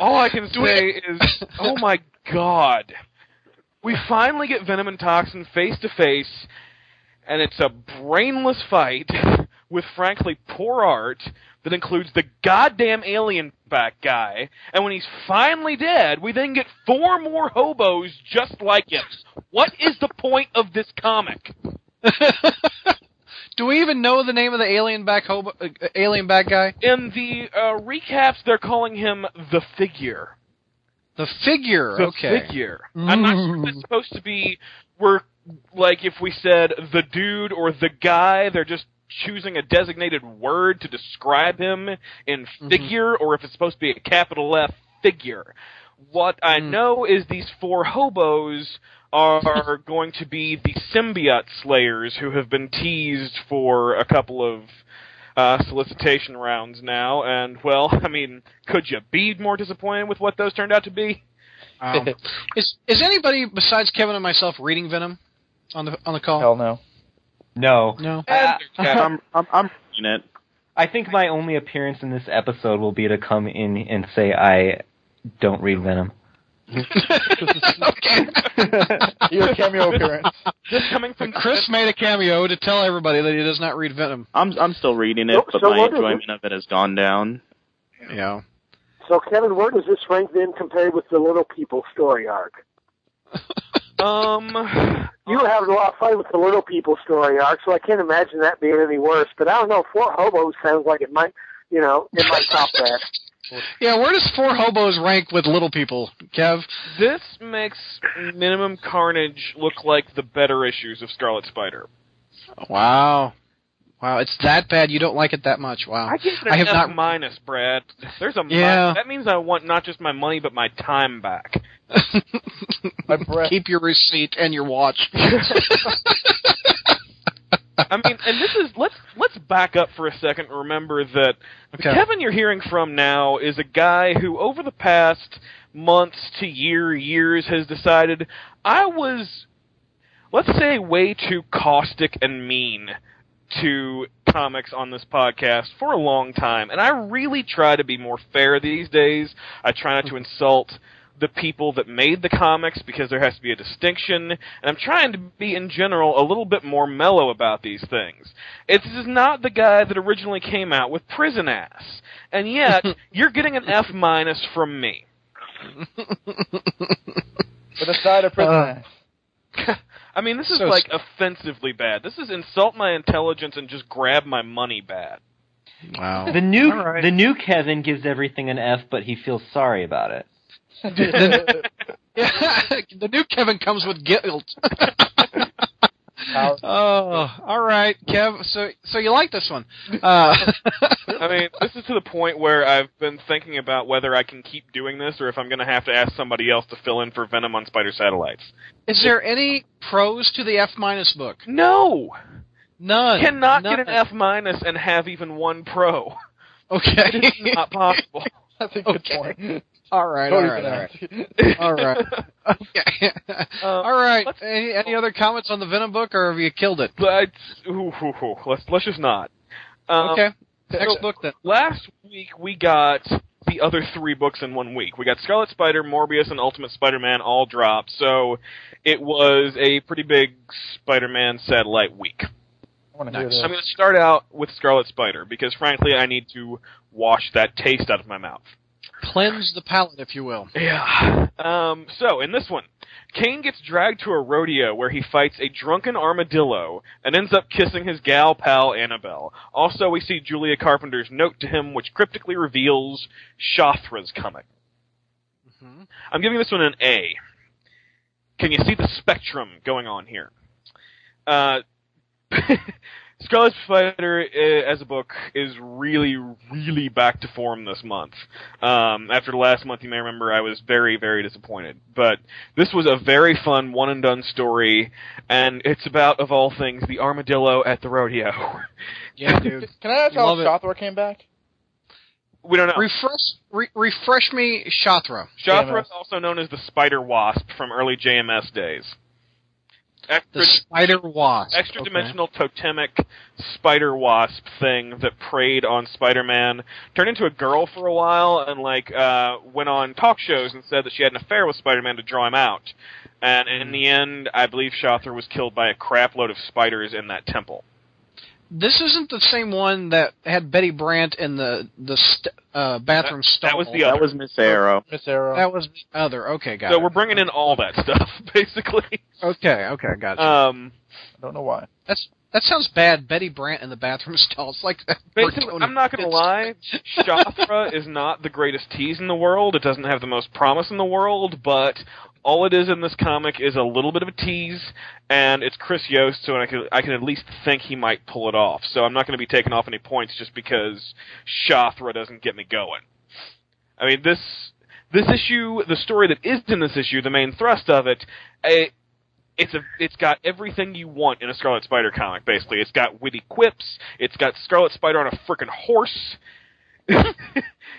Speaker 3: All I can say is, oh my god. We finally get Venom and Toxin face to face, and it's a brainless fight with frankly poor art that includes the goddamn alien back guy, and when he's finally dead, we then get four more hobos just like him. What is the point of this comic?
Speaker 1: do we even know the name of the alien back hobo, uh, alien back guy?
Speaker 3: In the uh, recaps, they're calling him the figure.
Speaker 1: The figure. Okay.
Speaker 3: The
Speaker 1: okay.
Speaker 3: figure. I'm not sure if it's supposed to be. We're like if we said the dude or the guy, they're just choosing a designated word to describe him in figure, or if it's supposed to be a capital F figure. What I
Speaker 1: Mm.
Speaker 3: know is these four hobos are going to be the symbiote slayers who have been teased for a couple of uh, solicitation rounds now, and well, I mean, could you be more disappointed with what those turned out to be?
Speaker 1: Um, is is anybody besides Kevin and myself reading Venom on the on the call?
Speaker 5: Hell no.
Speaker 6: No.
Speaker 1: No.
Speaker 6: Uh,
Speaker 4: I'm I'm I'm reading it.
Speaker 6: I think my only appearance in this episode will be to come in and say I don't read Venom.
Speaker 1: okay.
Speaker 5: Your cameo appearance.
Speaker 3: Just coming from
Speaker 1: Chris made a cameo to tell everybody that he does not read Venom.
Speaker 4: I'm I'm still reading it,
Speaker 2: So-
Speaker 4: but
Speaker 2: so
Speaker 4: my
Speaker 2: what is
Speaker 4: enjoyment of it has gone down.
Speaker 1: Yeah.
Speaker 2: So, Kevin, where does this rank then compared with the Little People story arc?
Speaker 3: Um,
Speaker 2: You were having a lot of fun with the Little People story arc, so I can't imagine that being any worse. But I don't know, Four Hobos sounds like it might, you know, it might top that.
Speaker 1: Yeah, where does Four Hobos rank with Little People, Kev?
Speaker 3: This makes Minimum Carnage look like the better issues of Scarlet Spider.
Speaker 1: Wow. Wow, it's that bad. You don't like it that much. Wow.
Speaker 3: I give it
Speaker 1: I have
Speaker 3: F
Speaker 1: not-
Speaker 3: minus, Brad. There's a mi-
Speaker 1: Yeah.
Speaker 3: that means I want not just my money but my time back.
Speaker 5: My breath.
Speaker 1: Keep your receipt and your watch.
Speaker 3: I mean, and this is let's let's back up for a second and remember that
Speaker 1: Okay.
Speaker 3: Kevin you're hearing from now is a guy who over the past months to year years has decided I was let's say way too caustic and mean to comics on this podcast for a long time and I really try to be more fair these days. I try not to insult the people that made the comics because there has to be a distinction, and I'm trying to be in general a little bit more mellow about these things. It's this is not the guy that originally came out with Prison Ass, and yet you're getting an F minus from me.
Speaker 5: With a side of prison
Speaker 1: Uh,
Speaker 5: ass.
Speaker 3: I mean, this is
Speaker 1: So-
Speaker 3: like offensively bad. This is insult my intelligence and just grab my money bad.
Speaker 1: Wow.
Speaker 6: The new
Speaker 1: All right.
Speaker 6: the new Kevin gives everything an F, but he feels sorry about it.
Speaker 1: Yeah, the new Kevin comes with guilt.
Speaker 5: How-
Speaker 1: oh, all right, Kev. So, so you like this one? Uh,
Speaker 3: I mean, this is to the point where I've been thinking about whether I can keep doing this or if I'm going to have to ask somebody else to fill in for Venom on Spider Satellites.
Speaker 1: is there any pros to the F minus book?
Speaker 3: No!
Speaker 1: None.
Speaker 3: cannot
Speaker 1: None.
Speaker 3: get an F minus and have even one pro.
Speaker 1: Okay.
Speaker 3: It's not possible.
Speaker 5: That's a good
Speaker 1: Okay.
Speaker 5: point.
Speaker 1: All right. All
Speaker 5: Cody's
Speaker 1: right.
Speaker 5: gonna
Speaker 1: All right.
Speaker 5: have to-
Speaker 1: All right. Okay. all right. Any, any other comments on the Venom book, or have you killed it?
Speaker 3: But ooh, ooh, ooh, let's let's just not. Um,
Speaker 1: Okay. Next
Speaker 3: so-
Speaker 1: book then.
Speaker 3: Last week we got the other three books in one week. We got Scarlet Spider, Morbius, and Ultimate Spider-Man all dropped. So it was a pretty big Spider-Man satellite week.
Speaker 5: I want to hear
Speaker 1: Nice.
Speaker 5: this.
Speaker 3: I'm going to start out with Scarlet Spider because frankly I need to wash that taste out of my mouth.
Speaker 1: Cleanse the palate, if you will.
Speaker 3: Yeah. Um, so, in this one, Kaine gets dragged to a rodeo where he fights a drunken armadillo and ends up kissing his gal pal Annabelle. Also, we see Julia Carpenter's note to him, which cryptically reveals Shathra's coming.
Speaker 1: Mhm.
Speaker 3: I'm giving this one an A. Can you see the spectrum going on here? Uh, Scarlet Spider uh, as a book is really, really back to form this month. Um, after the last month, you may remember I was very, very disappointed. But this was a very fun one and done story, and it's about, of all things, the armadillo at the rodeo.
Speaker 1: Yeah, dude.
Speaker 5: Can I ask how
Speaker 1: Love.
Speaker 5: Shathra came back?
Speaker 3: we don't know.
Speaker 1: refresh, re- refresh me,
Speaker 3: Shathra.
Speaker 5: Shathra
Speaker 3: is also known as the Spider Wasp from early JMS days.
Speaker 1: The
Speaker 3: Extra,
Speaker 1: spider wasp.
Speaker 3: extra
Speaker 1: Okay.
Speaker 3: dimensional totemic spider wasp thing that preyed on Spider-Man turned into a girl for a while and like uh went on talk shows and said that she had an affair with Spider-Man to draw him out. And in the end, I believe Shathra was killed by a crap load of spiders in that temple.
Speaker 1: This isn't the same one that had Betty Brant in the the st- uh, bathroom stall.
Speaker 3: that was the other.
Speaker 4: That was Miss Arrow.
Speaker 5: Miss Arrow.
Speaker 1: That was the other. Okay, got
Speaker 3: So
Speaker 1: it.
Speaker 3: we're bringing in all that stuff, basically.
Speaker 1: Okay, okay, got it.
Speaker 3: Um,
Speaker 5: I don't know why.
Speaker 1: That's that sounds bad. Betty Brant in the bathroom stall. It's like
Speaker 3: Basically, I'm not going to lie. Shathra is not the greatest tease in the world. It doesn't have the most promise in the world, but all it is in this comic is a little bit of a tease, and it's Chris Yost, so I can I can at least think he might pull it off. So I'm not going to be taking off any points just because Shathra doesn't get me going. I mean this this issue, the story that is in this issue, the main thrust of it, a, it's a it's got everything you want in a Scarlet Spider comic. Basically, it's got witty quips. It's got Scarlet Spider on a freaking horse.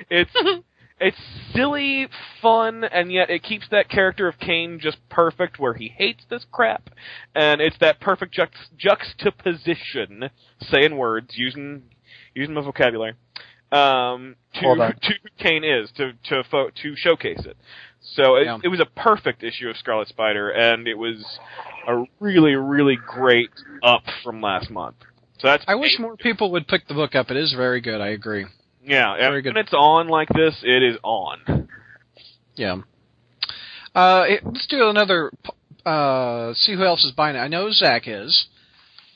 Speaker 3: it's it's silly, fun, and yet it keeps that character of Kaine just perfect, where he hates this crap, and it's that perfect juxt- juxtaposition, saying words, using using my vocabulary, um, to to who Kaine is to to fo- to showcase it. So it,
Speaker 1: Yeah.
Speaker 3: it was a perfect issue of Scarlet Spider, and it was a really, really great up from last month. So that's
Speaker 1: I wish more people would pick the book up. It is very good. I agree.
Speaker 3: Yeah.
Speaker 1: Very
Speaker 3: and
Speaker 1: good.
Speaker 3: It's on like this, it is on.
Speaker 1: Yeah. Uh, it, let's do another. Uh, see who else is buying it. I know Zach is.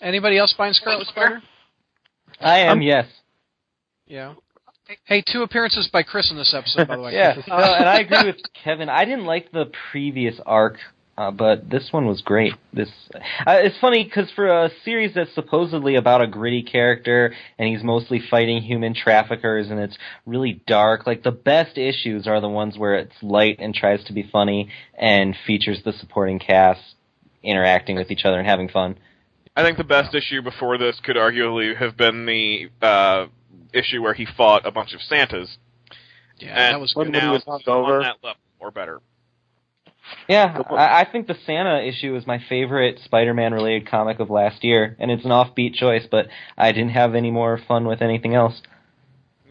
Speaker 1: Anybody else buying Scarlet Spider?
Speaker 6: I am, yes.
Speaker 1: Yeah. Hey, two appearances by Chris in this episode, by the way.
Speaker 6: Yeah, no, and I agree with Kevin. I didn't like the previous arc, uh, but this one was great. This uh, it's funny because for a series that's supposedly about a gritty character and he's mostly fighting human traffickers and it's really dark, like the best issues are the ones where it's light and tries to be funny and features the supporting cast interacting with each other and having fun.
Speaker 3: I think the best issue before this could arguably have been the uh, issue where he fought a bunch of Santas.
Speaker 1: Yeah,
Speaker 3: and
Speaker 1: that was
Speaker 4: When
Speaker 1: good.
Speaker 4: he was
Speaker 3: he's
Speaker 4: hungover.
Speaker 3: on that level or better.
Speaker 6: Yeah, I, I think the Santa issue is my favorite Spider-Man related comic of last year, and it's an offbeat choice, but I didn't have any more fun with anything else.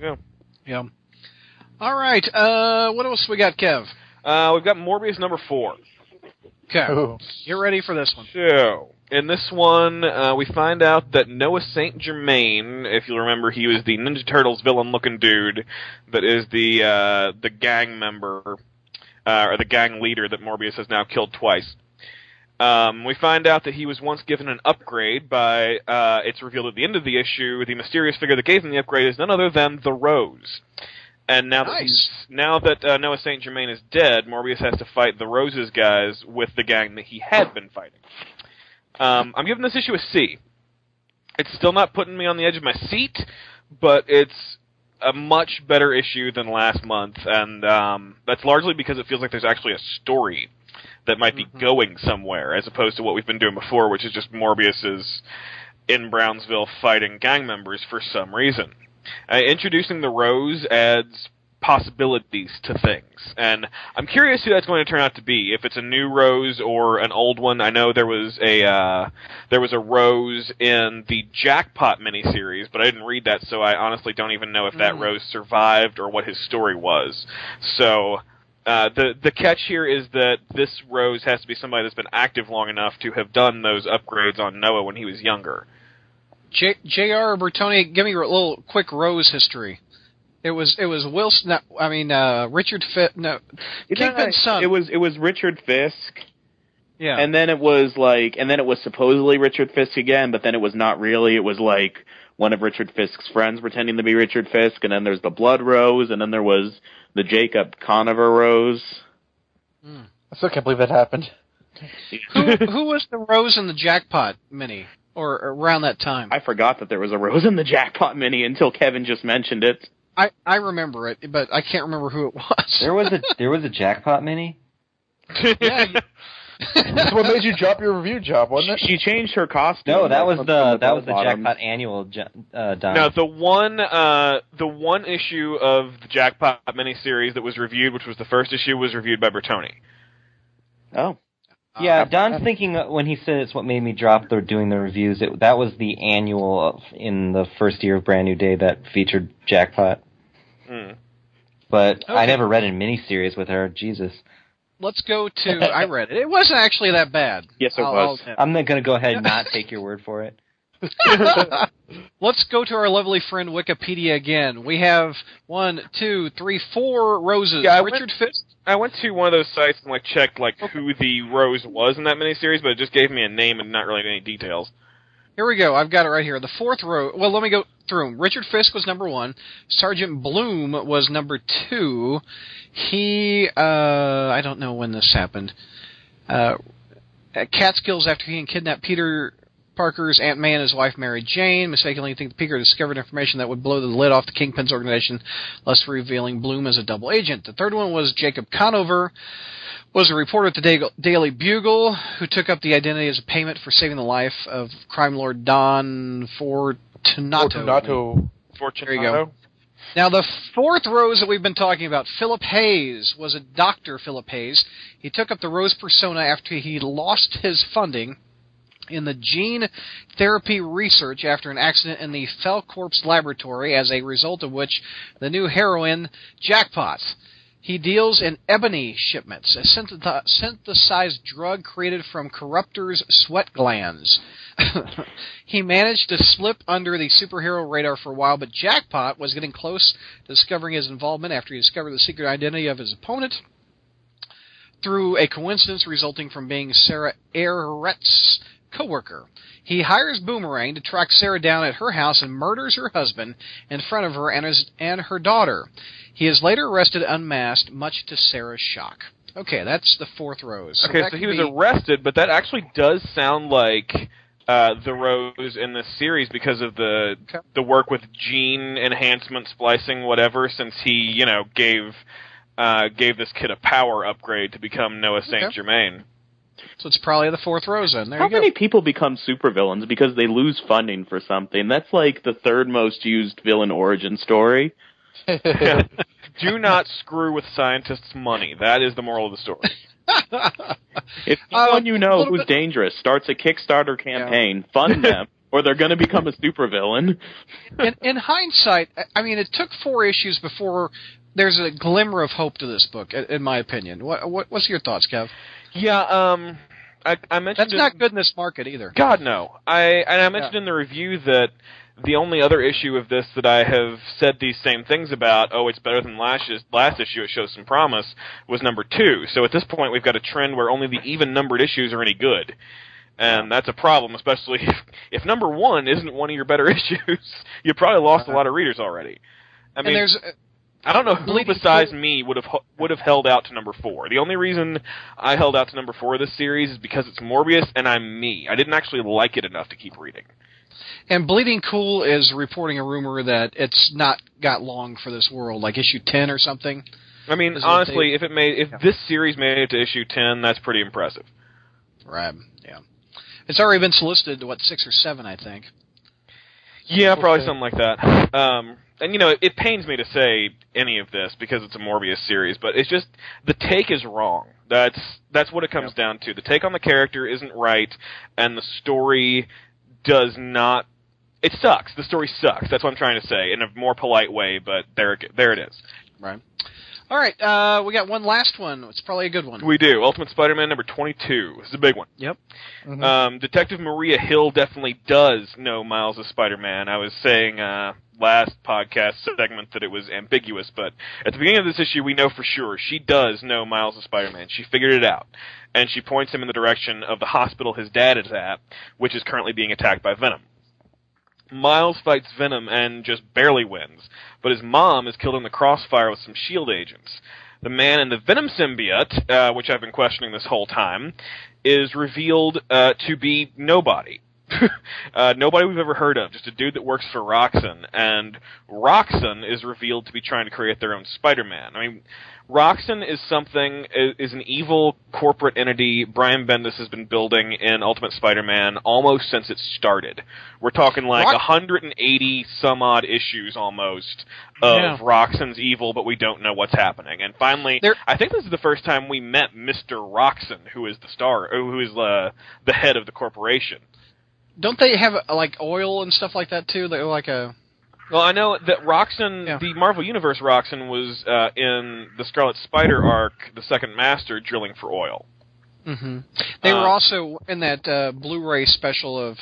Speaker 3: Yeah.
Speaker 1: Yeah. All right. Uh, what else we got, Kev?
Speaker 3: Uh, we've got Morbius number four.
Speaker 1: Okay. you're ready for this one.
Speaker 3: So, in this one, uh, we find out that Noah Saint Germain, if you'll remember, he was the Ninja Turtles villain-looking dude that is the uh, the gang member uh, or the gang leader that Morbius has now killed twice. Um, we find out that he was once given an upgrade by. Uh, it's revealed at the end of the issue. The mysterious figure that gave him the upgrade is none other than the Rose. And now that
Speaker 1: Nice.
Speaker 3: he's, now that uh, Noah Saint Germain is dead, Morbius has to fight the Roses guys with the gang that he had been fighting. Um, I'm giving this issue a C. It's still not putting me on the edge of my seat, but it's a much better issue than last month, and um, that's largely because it feels like there's actually a story that might be going somewhere, as opposed to what we've been doing before, which is just Morbius is in Brownsville fighting gang members for some reason. Uh, introducing the Rose adds possibilities to things, and I'm curious who that's going to turn out to be. If it's a new Rose or an old one. I know there was a uh, there was a Rose in the Jackpot miniseries, but I didn't read that, so I honestly don't even know if that
Speaker 1: Mm.
Speaker 3: Rose survived or what his story was. So. Uh, the the catch here is that this Rose has to be somebody that's been active long enough to have done those upgrades on Noah when he was younger.
Speaker 1: J- J.R. Bertoni, give me a little quick Rose history. It was it was Wilson. No, I mean uh, Richard Fit. No, Kingpin's son.
Speaker 4: It was it was Richard Fisk,
Speaker 1: yeah.
Speaker 4: and then it was like, and then it was supposedly Richard Fisk again, but then it was not really. It was like one of Richard Fisk's friends pretending to be Richard Fisk, and then there's the Blood Rose, and then there was the Jacob Conover Rose.
Speaker 5: I still can't believe that happened.
Speaker 1: who who was the Rose in the Jackpot mini or around that time?
Speaker 4: I forgot that there was a Rose in the Jackpot mini until Kevin just mentioned it.
Speaker 1: I I remember it, but I can't remember who it was.
Speaker 6: There was a there was a jackpot mini.
Speaker 1: yeah,
Speaker 5: That's what made you drop your review job, wasn't it?
Speaker 4: She changed her costume.
Speaker 6: No, that was
Speaker 4: from
Speaker 6: the that was the
Speaker 4: bell-bottoms.
Speaker 6: jackpot annual. ja- Uh, Don.
Speaker 3: No, the one uh, the one issue of the Jackpot miniseries that was reviewed, which was the first issue, was reviewed by Bertoni.
Speaker 4: Oh,
Speaker 6: Yeah,
Speaker 1: Uh,
Speaker 6: Don's thinking when he said it's what made me drop the doing the reviews. It, that was the annual of, in the first year of Brand New Day that featured Jackpot.
Speaker 3: Mm.
Speaker 6: But I never read a miniseries with her. Jesus,
Speaker 1: let's go to. I read it. It wasn't actually that bad.
Speaker 4: Yes, it
Speaker 1: I'll-
Speaker 4: was.
Speaker 1: I'll-
Speaker 6: I'm not gonna go ahead and not take your word for it.
Speaker 1: Let's go to our lovely friend Wikipedia again. We have one, two, three, four roses.
Speaker 3: Yeah, I went-
Speaker 1: Richard Fisk.
Speaker 3: I went to one of those sites and like checked like who the Rose was in that miniseries, but it just gave me a name and not really any details.
Speaker 1: Here we go. I've got it right here. The fourth row. Well, let me go through 'em. Richard Fisk was number one. Sergeant Bloom was number two. He, uh, I don't know when this happened. Uh, at Catskills after he kidnapped Peter Parker's Aunt May and his wife Mary Jane, mistakenly think the Peter discovered information that would blow the lid off the Kingpin's organization, thus revealing Bloom as a double agent. The third one was Jacob Conover, was a reporter at the Daily Bugle who took up the identity as a payment for saving the life of crime lord Don Fortunato.
Speaker 5: Fortunato.
Speaker 3: Fortunato.
Speaker 1: There you go. Now, the fourth Rose that we've been talking about, Philip Hayes, was a doctor, Philip Hayes. He took up the Rose persona after he lost his funding in the gene therapy research after an accident in the Felcorp's laboratory, as a result of which the new heroin Jackpot. He deals in ebony shipments, a synthesized drug created from corruptors' sweat glands. he managed to slip under the superhero radar for a while, but Jackpot was getting close to discovering his involvement after he discovered the secret identity of his opponent through a coincidence resulting from being Sara Ehret's coworker. He hires Boomerang to track Sarah down at her house and murders her husband in front of her and, his, and her daughter. He is later arrested unmasked, much to Sarah's shock. Okay, that's the fourth rose.
Speaker 3: Okay, so he was
Speaker 1: be-
Speaker 3: arrested, but that actually does sound like uh, the Rose in this series because of the
Speaker 1: Okay.
Speaker 3: the work with gene enhancement, splicing, whatever. Since he, you know, gave uh, gave this kid a power upgrade to become Noah Saint Germain.
Speaker 1: So it's probably the fourth rose then. There
Speaker 4: How
Speaker 1: you go.
Speaker 4: many people become supervillains because they lose funding for something? That's like the third most used villain origin story.
Speaker 3: Do not screw with scientists' money. That is the moral of the story.
Speaker 4: If
Speaker 1: Uh,
Speaker 4: someone you know who's
Speaker 1: bit-
Speaker 4: dangerous starts a Kickstarter campaign, fund them, or they're going to become a supervillain.
Speaker 1: in, in hindsight, I- I mean, it took four issues before there's a glimmer of hope to this book, i- in my opinion. What, what what's your thoughts, Kev?
Speaker 3: Yeah, um, I, I mentioned
Speaker 1: That's not good in this market either.
Speaker 3: God no. I and I mentioned in the review that the only other issue of this that I have said these same things about, oh, it's better than last last issue, it shows some promise, was number two. So at this point, we've got a trend where only the even numbered issues are any good. And that's a problem, especially if, if number one isn't one of your better issues. You probably lost a lot of readers already. I mean,
Speaker 1: and there's
Speaker 3: I don't know who besides me would have would have held out to number four. The only reason I held out to number four of this series is because it's Morbius and I'm me. I didn't actually like it enough to keep reading.
Speaker 1: and Bleeding Cool is reporting a rumor that it's not got long for this world, like issue ten or something.
Speaker 3: I mean, honestly, if it made if this series made it to issue ten, that's pretty impressive.
Speaker 1: Right. Yeah. It's already been solicited to what six or seven, I think.
Speaker 3: Yeah, probably something like that. Um, and you know, it, it pains me to say any of this because it's a Morbius series, but it's just the take is wrong. That's that's what it comes down to. The take on the character isn't right, and the story does not. It sucks. The story sucks. That's what I'm trying to say in a more polite way, but there it, there it is.
Speaker 1: Right. All right. Uh, we got one last one. It's probably a good one.
Speaker 3: We do. Ultimate Spider-Man number 22. This is a big one.
Speaker 1: Yep.
Speaker 5: Mhm.
Speaker 3: Um, Detective Maria Hill definitely does know Miles as Spider-Man. I was saying uh, last podcast segment that it was ambiguous, but at the beginning of this issue, we know for sure she does know Miles as Spider-Man. She figured it out, and she points him in the direction of the hospital his dad is at, which is currently being attacked by Venom. Miles fights Venom and just barely wins, but his mom is killed in the crossfire with some shield agents. The man in the Venom symbiote, uh, which I've been questioning this whole time, is revealed uh, to be nobody. uh, nobody we've ever heard of, just a dude that works for Roxxon, and Roxxon is revealed to be trying to create their own Spider-Man. I mean, Roxxon is something is, an evil corporate entity Brian Bendis has been building in Ultimate Spider-Man almost since it started. We're talking like
Speaker 1: Rock-
Speaker 3: 180 some odd issues almost of
Speaker 1: Yeah.
Speaker 3: Roxxon's evil, but we don't know what's happening. And finally,
Speaker 1: There-
Speaker 3: I think this is the first time we met Mr. Roxxon, who is the star, who is uh, the head of the corporation.
Speaker 1: Don't they have uh, like oil and stuff like that too? They're like a
Speaker 3: Well, I know that Roxxon,
Speaker 1: Yeah.
Speaker 3: the Marvel Universe Roxxon, was uh, in the Scarlet Spider arc, the Second Master, drilling for oil.
Speaker 1: hmm They were
Speaker 3: Uh,
Speaker 1: also in that uh, Blu-ray special of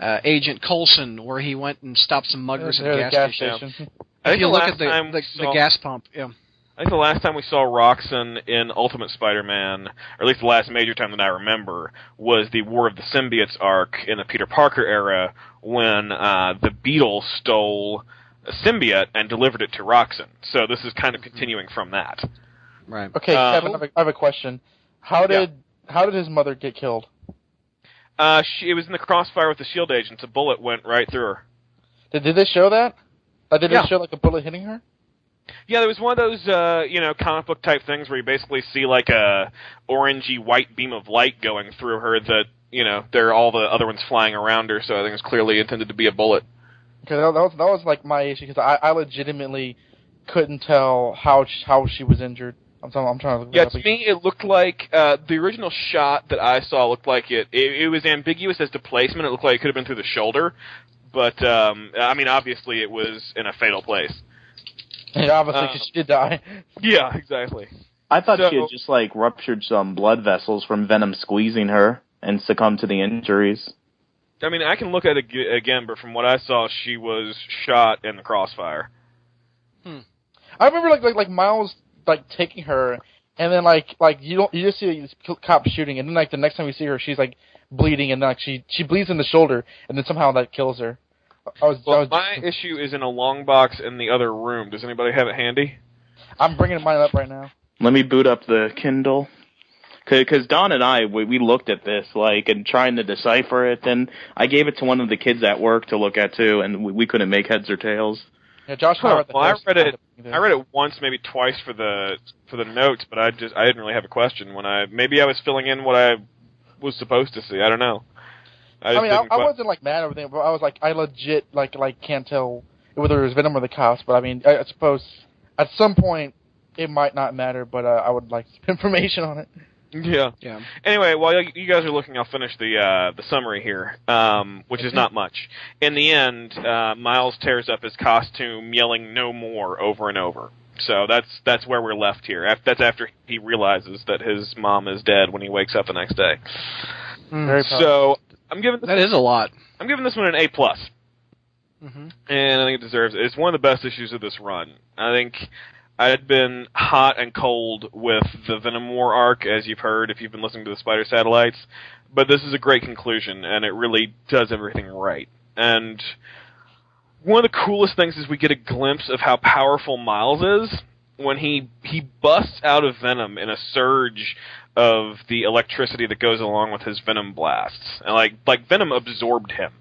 Speaker 1: uh, Agent Coulson, where he went and stopped some muggers at a
Speaker 5: the
Speaker 1: gas,
Speaker 5: gas
Speaker 1: station.
Speaker 5: station.
Speaker 3: I
Speaker 1: If
Speaker 3: think
Speaker 1: you
Speaker 3: the
Speaker 1: look
Speaker 3: last
Speaker 1: at the the, the gas pump, yeah.
Speaker 3: I think the last time we saw Roxxon in Ultimate Spider-Man, or at least the last major time that I remember, was the War of the Symbiotes arc in the Peter Parker era when uh, the Beetle stole a symbiote and delivered it to Roxxon. So this is kind of continuing from that.
Speaker 1: Right.
Speaker 5: Okay,
Speaker 3: Uh,
Speaker 5: Kevin, I have, a, I have a question. How
Speaker 3: Yeah.
Speaker 5: did how did his mother get killed?
Speaker 3: Uh, she, it was in the crossfire with the shield agents. A bullet went right through her.
Speaker 5: Did, did they show that? Uh, did
Speaker 3: Yeah.
Speaker 5: they show like a bullet hitting her?
Speaker 3: Yeah, there was one of those, uh, you know, comic book type things where you basically see like a orangey white beam of light going through her that, you know, there are all the other ones flying around her, so I think it's clearly intended to be a bullet.
Speaker 5: Okay, that, that was that was like my issue because I, I legitimately couldn't tell how sh- how she was injured. I'm trying, I'm trying to look
Speaker 3: Yeah,
Speaker 5: that
Speaker 3: to me, it looked like uh, the original shot that I saw looked like it, it. It was ambiguous as to placement. It looked like it could have been through the shoulder, but um, I mean, obviously, it was in a fatal place.
Speaker 5: And obviously,
Speaker 3: uh,
Speaker 5: she did die.
Speaker 3: Yeah, exactly.
Speaker 4: I thought she had just like ruptured some blood vessels from Venom squeezing her and succumbed to the injuries.
Speaker 3: I mean, I can look at it ag- again, but from what I saw, she was shot in the crossfire. Hmm.
Speaker 5: I remember like like like Miles like taking her and then like like you don't you just see this cop shooting, and then like the next time you see her, she's like bleeding, and then like she she bleeds in the shoulder, and then somehow that kills her. I was, I
Speaker 3: Well,
Speaker 5: was
Speaker 3: my issue is in a long box in the other room. Does anybody have it handy?
Speaker 5: I'm bringing mine up right now.
Speaker 4: Let me boot up the Kindle. Because Don and I, we, we looked at this, like, and trying to decipher it, and I gave it to one of the kids at work to look at too, and we, we couldn't make heads or tails.
Speaker 5: Yeah, Josh. and I read the
Speaker 3: well, I read it- I read it once, maybe twice for the for the notes, but I just I didn't really have a question when I maybe I was filling in what I was supposed to see. I don't know. I,
Speaker 5: I mean, I, I wasn't like mad or anything, but I was like, I legit like like can't tell whether it was Venom or the cops. But I mean, I, I suppose at some point it might not matter. But uh, I would like some information on it.
Speaker 3: Yeah.
Speaker 1: Yeah.
Speaker 3: Anyway, while you- you guys are looking, I'll finish the uh, the summary here, um, which is not much. In the end, uh, Miles tears up his costume, yelling "No more" over and over. So that's that's where we're left here. That's after he realizes that his mom is dead when he wakes up the next day.
Speaker 5: Very.
Speaker 3: So I'm giving this,
Speaker 1: That is a lot.
Speaker 3: I'm giving this one an A plus.
Speaker 1: hmm
Speaker 3: and I think it deserves it. It's one of the best issues of this run. I think I had been hot and cold with the Venom War arc, as you've heard if you've been listening to the Spider Satellites, but this is a great conclusion, and it really does everything right. And one of the coolest things is we get a glimpse of how powerful Miles is when he he busts out of Venom in a surge of the electricity that goes along with his Venom blasts, and like like Venom absorbed him,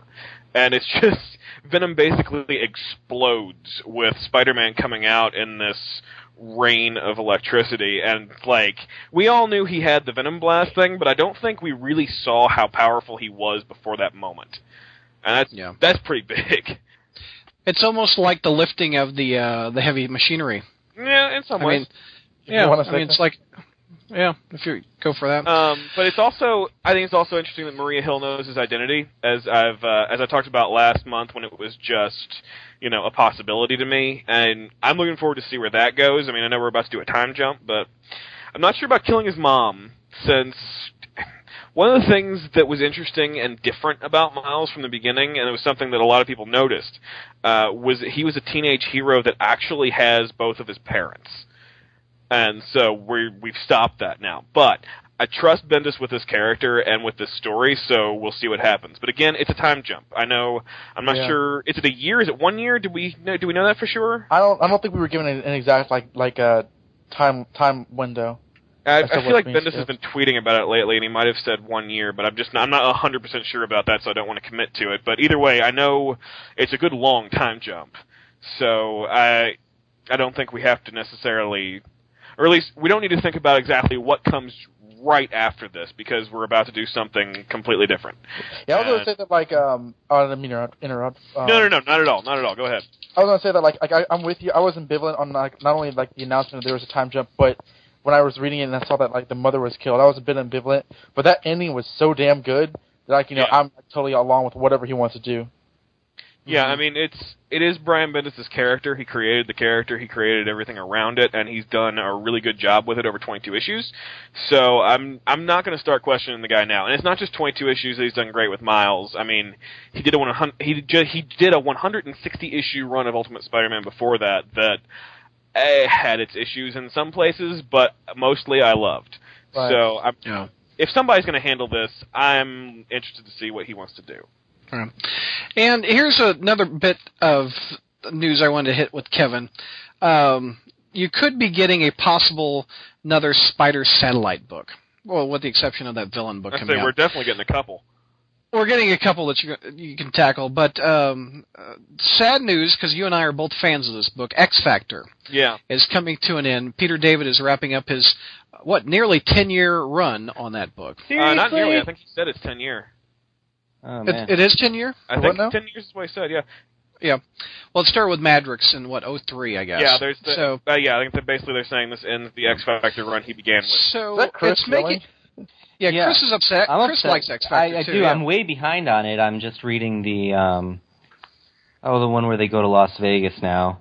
Speaker 3: and it's just Venom basically explodes with Spider-Man coming out in this rain of electricity and like we all knew he had the Venom blast thing but I don't think we really saw how powerful he was before that moment. And that's
Speaker 1: Yeah.
Speaker 3: that's pretty big.
Speaker 1: It's almost like the lifting of the uh, the heavy machinery.
Speaker 3: Yeah, in some
Speaker 1: I
Speaker 3: ways.
Speaker 1: mean, yeah. I mean, it's like, yeah. If you go for that,
Speaker 3: Um, but it's also, I think it's also interesting that Maria Hill knows his identity, as I've uh, as I talked about last month when it was just, you know, a possibility to me, and I'm looking forward to see where that goes. I mean, I know we're about to do a time jump, but I'm not sure about killing his mom, since one of the things that was interesting and different about Miles from the beginning, and it was something that a lot of people noticed, uh, was that he was a teenage hero that actually has both of his parents and so we we've stopped that now. But I trust Bendis with this character and with this story, so we'll see what happens. But again, it's a time jump. I know. I'm not
Speaker 5: Yeah.
Speaker 3: sure. Is it a year? Is it one year? Do we know? Do we know that for sure?
Speaker 5: I don't I don't think we were given an, exact like like a time time window.
Speaker 3: I, I feel like Bendis has been tweeting about it lately, and he might have said one year, but I'm just not, I'm not 100 percent sure about that, so I don't want to commit to it. But either way, I know it's a good long time jump, so I I don't think we have to necessarily, or at least we don't need to think about exactly what comes right after this because we're about to do something completely different.
Speaker 5: Yeah, I was gonna say that like um oh, I didn't mean to interrupt. interrupt. Um,
Speaker 3: no, no, no, not at all, not at all. Go ahead.
Speaker 5: I was gonna say that like like I, I'm with you. I was ambivalent on like not only like the announcement that there was a time jump, but when I was reading it and I saw that like the mother was killed, I was a bit ambivalent. But that ending was so damn good that like you know
Speaker 3: Yeah.
Speaker 5: I'm totally along with whatever he wants to do.
Speaker 3: Yeah,
Speaker 5: Mm-hmm.
Speaker 3: I mean it's it is Brian Bendis' character. He created the character, he created everything around it, and he's done a really good job with it over 22 issues. So I'm I'm not going to start questioning the guy now. And it's not just 22 issues that he's done great with Miles. I mean, he did a 100 he ju- he did a 160 issue run of Ultimate Spider-Man before that that eh, had its issues in some places, but mostly I loved.
Speaker 5: Right.
Speaker 3: So I'm,
Speaker 1: yeah.
Speaker 3: if somebody's going to handle this, I'm interested to see what he wants to do.
Speaker 1: And here's another bit of news I wanted to hit with Kevin. Um, you could be getting a possible another Spider Satellite book. Well, with the exception of that villain book
Speaker 3: I
Speaker 1: coming
Speaker 3: say
Speaker 1: out.
Speaker 3: we're definitely getting a couple.
Speaker 1: We're getting a couple that you you can tackle, but um, uh, sad news because you and I are both fans of this book. X Factor
Speaker 3: Yeah.
Speaker 1: is coming to an end. Peter David is wrapping up his what nearly ten year run on that book.
Speaker 3: Uh, not nearly. I think he said it's 10 year.
Speaker 6: Oh,
Speaker 1: It, it is ten year.
Speaker 3: I think
Speaker 5: what now?
Speaker 3: 10 years is what I said, yeah. Yeah.
Speaker 1: Well, it started with Madrix in what 03, I guess.
Speaker 3: Yeah, there's the,
Speaker 1: so
Speaker 3: uh, yeah, I think that basically they're saying this ends the X Factor run he began with.
Speaker 1: so
Speaker 5: Is that Chris
Speaker 1: it's making
Speaker 5: really?
Speaker 1: yeah,
Speaker 6: Yeah.
Speaker 1: Chris is upset.
Speaker 6: I'm
Speaker 1: Chris
Speaker 6: upset.
Speaker 1: likes X Factor
Speaker 6: I, I
Speaker 1: too.
Speaker 6: do.
Speaker 1: yeah.
Speaker 6: I'm way behind on it. I'm just reading the um oh the one where they go to Las Vegas now.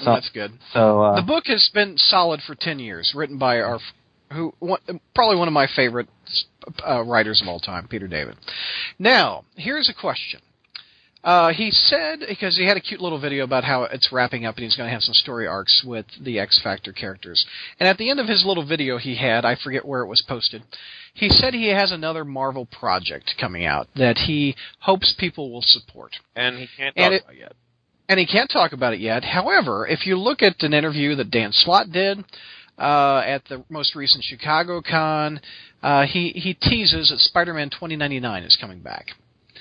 Speaker 1: Oh,
Speaker 6: So
Speaker 1: that's good.
Speaker 6: so uh,
Speaker 1: the book has been solid for ten years, written by our who one, probably one of my favorite uh, writers of all time, Peter David. Now, here's a question: Uh, he said because he had a cute little video about how it's wrapping up and he's going to have some story arcs with the X Factor characters. And at the end of his little video he had, I forget where it was posted, he said he has another Marvel project coming out that he hopes people will support.
Speaker 3: And he can't talk
Speaker 1: it-
Speaker 3: about it yet.
Speaker 1: And he can't talk about it yet. However, if you look at an interview that Dan Slott did uh, at the most recent Chicago Con, uh, he he teases that Spider-Man 2099 is coming back.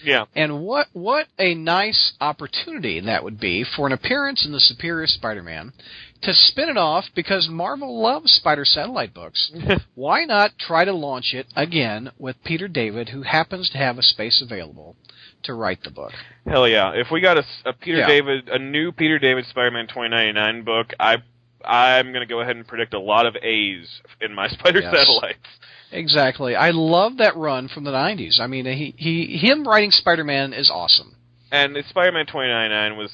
Speaker 3: Yeah.
Speaker 1: And what what a nice opportunity that would be for an appearance in the Superior Spider-Man to spin it off because Marvel loves Spider Satellite books. Why not try to launch it again with Peter David, who happens to have a space available to write the book?
Speaker 3: Hell yeah! If we got a, a Peter
Speaker 1: Yeah.
Speaker 3: David, a new Peter David Spider-Man 2099 book, I I'm gonna go ahead and predict a lot of A's in my Spider
Speaker 1: Yes.
Speaker 3: Satellites.
Speaker 1: Exactly. I love that run from the '90s. I mean, he he him writing Spider-Man is awesome.
Speaker 3: And Spider-Man 2099 was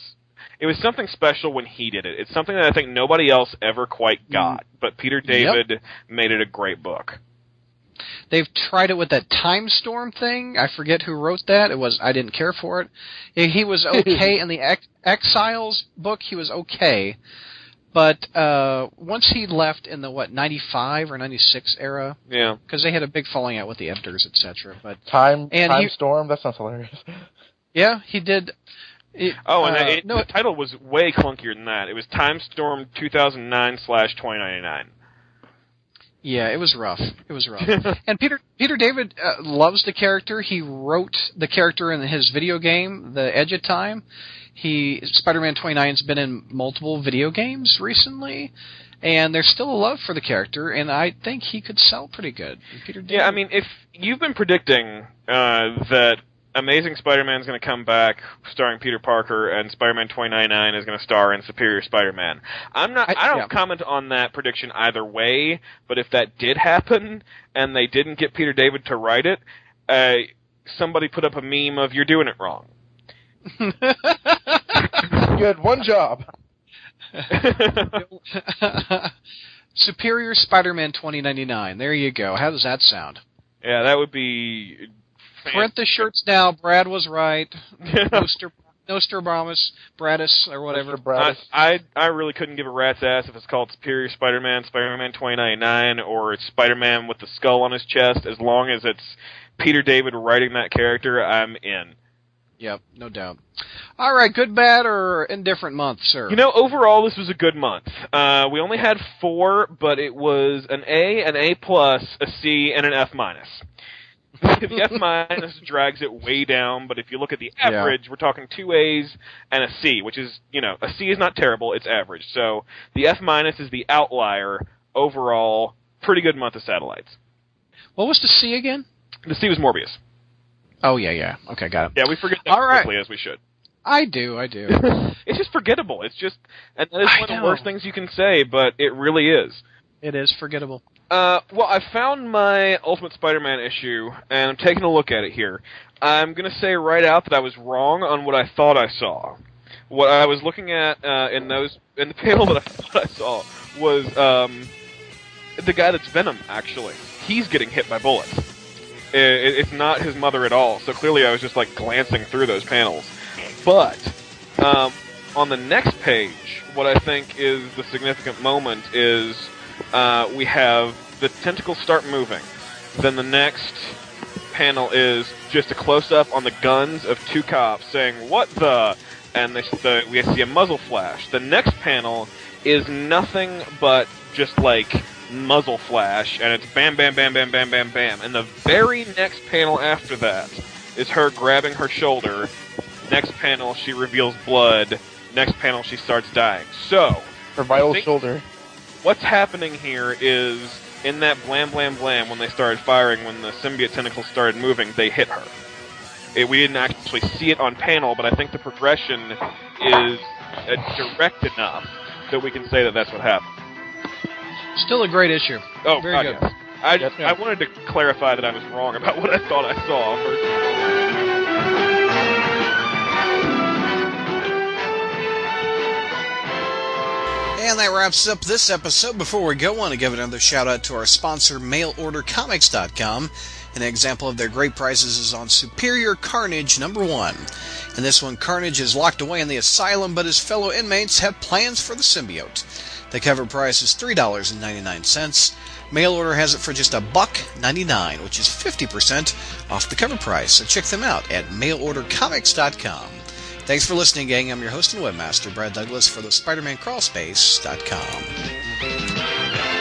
Speaker 3: it was something special when he did it. It's something that I think nobody else ever quite mm. got, but Peter David made it a great book.
Speaker 1: They've tried it with that Time Storm thing. I forget who wrote that. It was I didn't care for it. He he was okay in the Ex- Exiles book. He was okay, but uh once he left in the what '95 or '96 era,
Speaker 3: Yeah.
Speaker 1: because they had a big falling out with the editors, etc. But
Speaker 5: Time
Speaker 1: And
Speaker 5: Time
Speaker 1: he-
Speaker 5: Storm. That sounds hilarious.
Speaker 1: yeah, he did. It,
Speaker 3: Oh, and
Speaker 1: uh,
Speaker 3: it,
Speaker 1: no,
Speaker 3: the title was way clunkier than that. It was Time Storm 2009 slash 2099.
Speaker 1: Yeah, it was rough. It was rough. and Peter Peter David uh, loves the character. He wrote the character in his video game, The Edge of Time. He Spider-Man 29's been in multiple video games recently, and there's still a love for the character. And I think he could sell pretty good. Peter David.
Speaker 3: Yeah, I mean, if you've been predicting uh, that Amazing Spider-Man is going to come back starring Peter Parker and Spider-Man 2099 is going to star in Superior Spider-Man, I'm not.
Speaker 1: I-
Speaker 3: I, don't
Speaker 1: yeah.
Speaker 3: comment on that prediction either way. But if that did happen and they didn't get Peter David to write it, uh, somebody put up a meme of "You're doing it wrong."
Speaker 5: You had one job.
Speaker 1: Superior Spider-Man 2099. There you go. How does that sound?
Speaker 3: yeah, that would be.
Speaker 1: Print the shirts now. Brad was right. Noster, Nostradamus, Bradis, or whatever.
Speaker 5: Mr.
Speaker 3: I, I I really couldn't give a rat's ass if it's called Superior Spider-Man, Spider-Man 2099, or it's Spider-Man with the skull on his chest. As long as it's Peter David writing that character, I'm in.
Speaker 1: Yep, no doubt. All right, good, bad, or indifferent month, sir.
Speaker 3: You know, overall, this was a good month. Uh, we only had four, but it was an A, an A plus, a C, and an F minus. the F minus drags it way down, but if you look at the
Speaker 1: Yeah.
Speaker 3: average, we're talking two A's and a C, which is, you know, a C is not terrible, it's average. So the F minus is the outlier. Overall, pretty good month of satellites.
Speaker 1: what was the C again?
Speaker 3: The C was Morbius.
Speaker 1: Oh yeah, yeah. Okay, got it.
Speaker 3: Yeah, we forget that
Speaker 1: All right.
Speaker 3: quickly as we should.
Speaker 1: I do, I do.
Speaker 3: It's just forgettable. It's just, and that is
Speaker 1: I
Speaker 3: one of the worst things you can say, but it really is.
Speaker 1: it is forgettable.
Speaker 3: Uh, well, I found my Ultimate Spider-Man issue, and I'm taking a look at it here. I'm gonna say right out that I was wrong on what I thought I saw. What I was looking at uh, in those in the panel that I thought I saw was um, the guy that's Venom. Actually, he's getting hit by bullets. I- I- it's not his mother at all. So clearly, I was just like glancing through those panels. But um, on the next page, what I think is the significant moment is uh, we have the tentacles start moving. Then the next panel is just a close up on the guns of two cops saying "What the?" and the, the, we see a muzzle flash. The next panel is nothing but just like muzzle flash, and it's bam, bam, bam, bam, bam, bam, bam. And the very next panel after that is her grabbing her shoulder. Next panel, she reveals blood. Next panel, she starts dying. So,
Speaker 5: Her vital shoulder.
Speaker 3: what's happening here is in that blam blam blam when they started firing when the symbiote tentacles started moving they hit her it, we didn't actually see it on panel but i think the progression is uh, direct enough that we can say that that's what happened
Speaker 1: Still a great issue.
Speaker 3: oh
Speaker 1: Very
Speaker 3: God,
Speaker 1: good.
Speaker 3: yes. I, just,
Speaker 1: Yeah.
Speaker 3: I wanted to clarify that I was wrong about what I thought I saw.
Speaker 1: And that wraps up this episode. Before we go, I want to give another shout out to our sponsor, mailordercomics.com. An example of their great prices is on Superior Carnage number one. In this one, Carnage is locked away in the asylum, but his fellow inmates have plans for the symbiote. The cover price is $3.99. Mail order has it for just a buck 99, which is 50% off the cover price. So check them out at mailordercomics.com. Thanks for listening, gang. I'm your host and webmaster, Brad Douglas, for the SpiderManCrawlspace.com.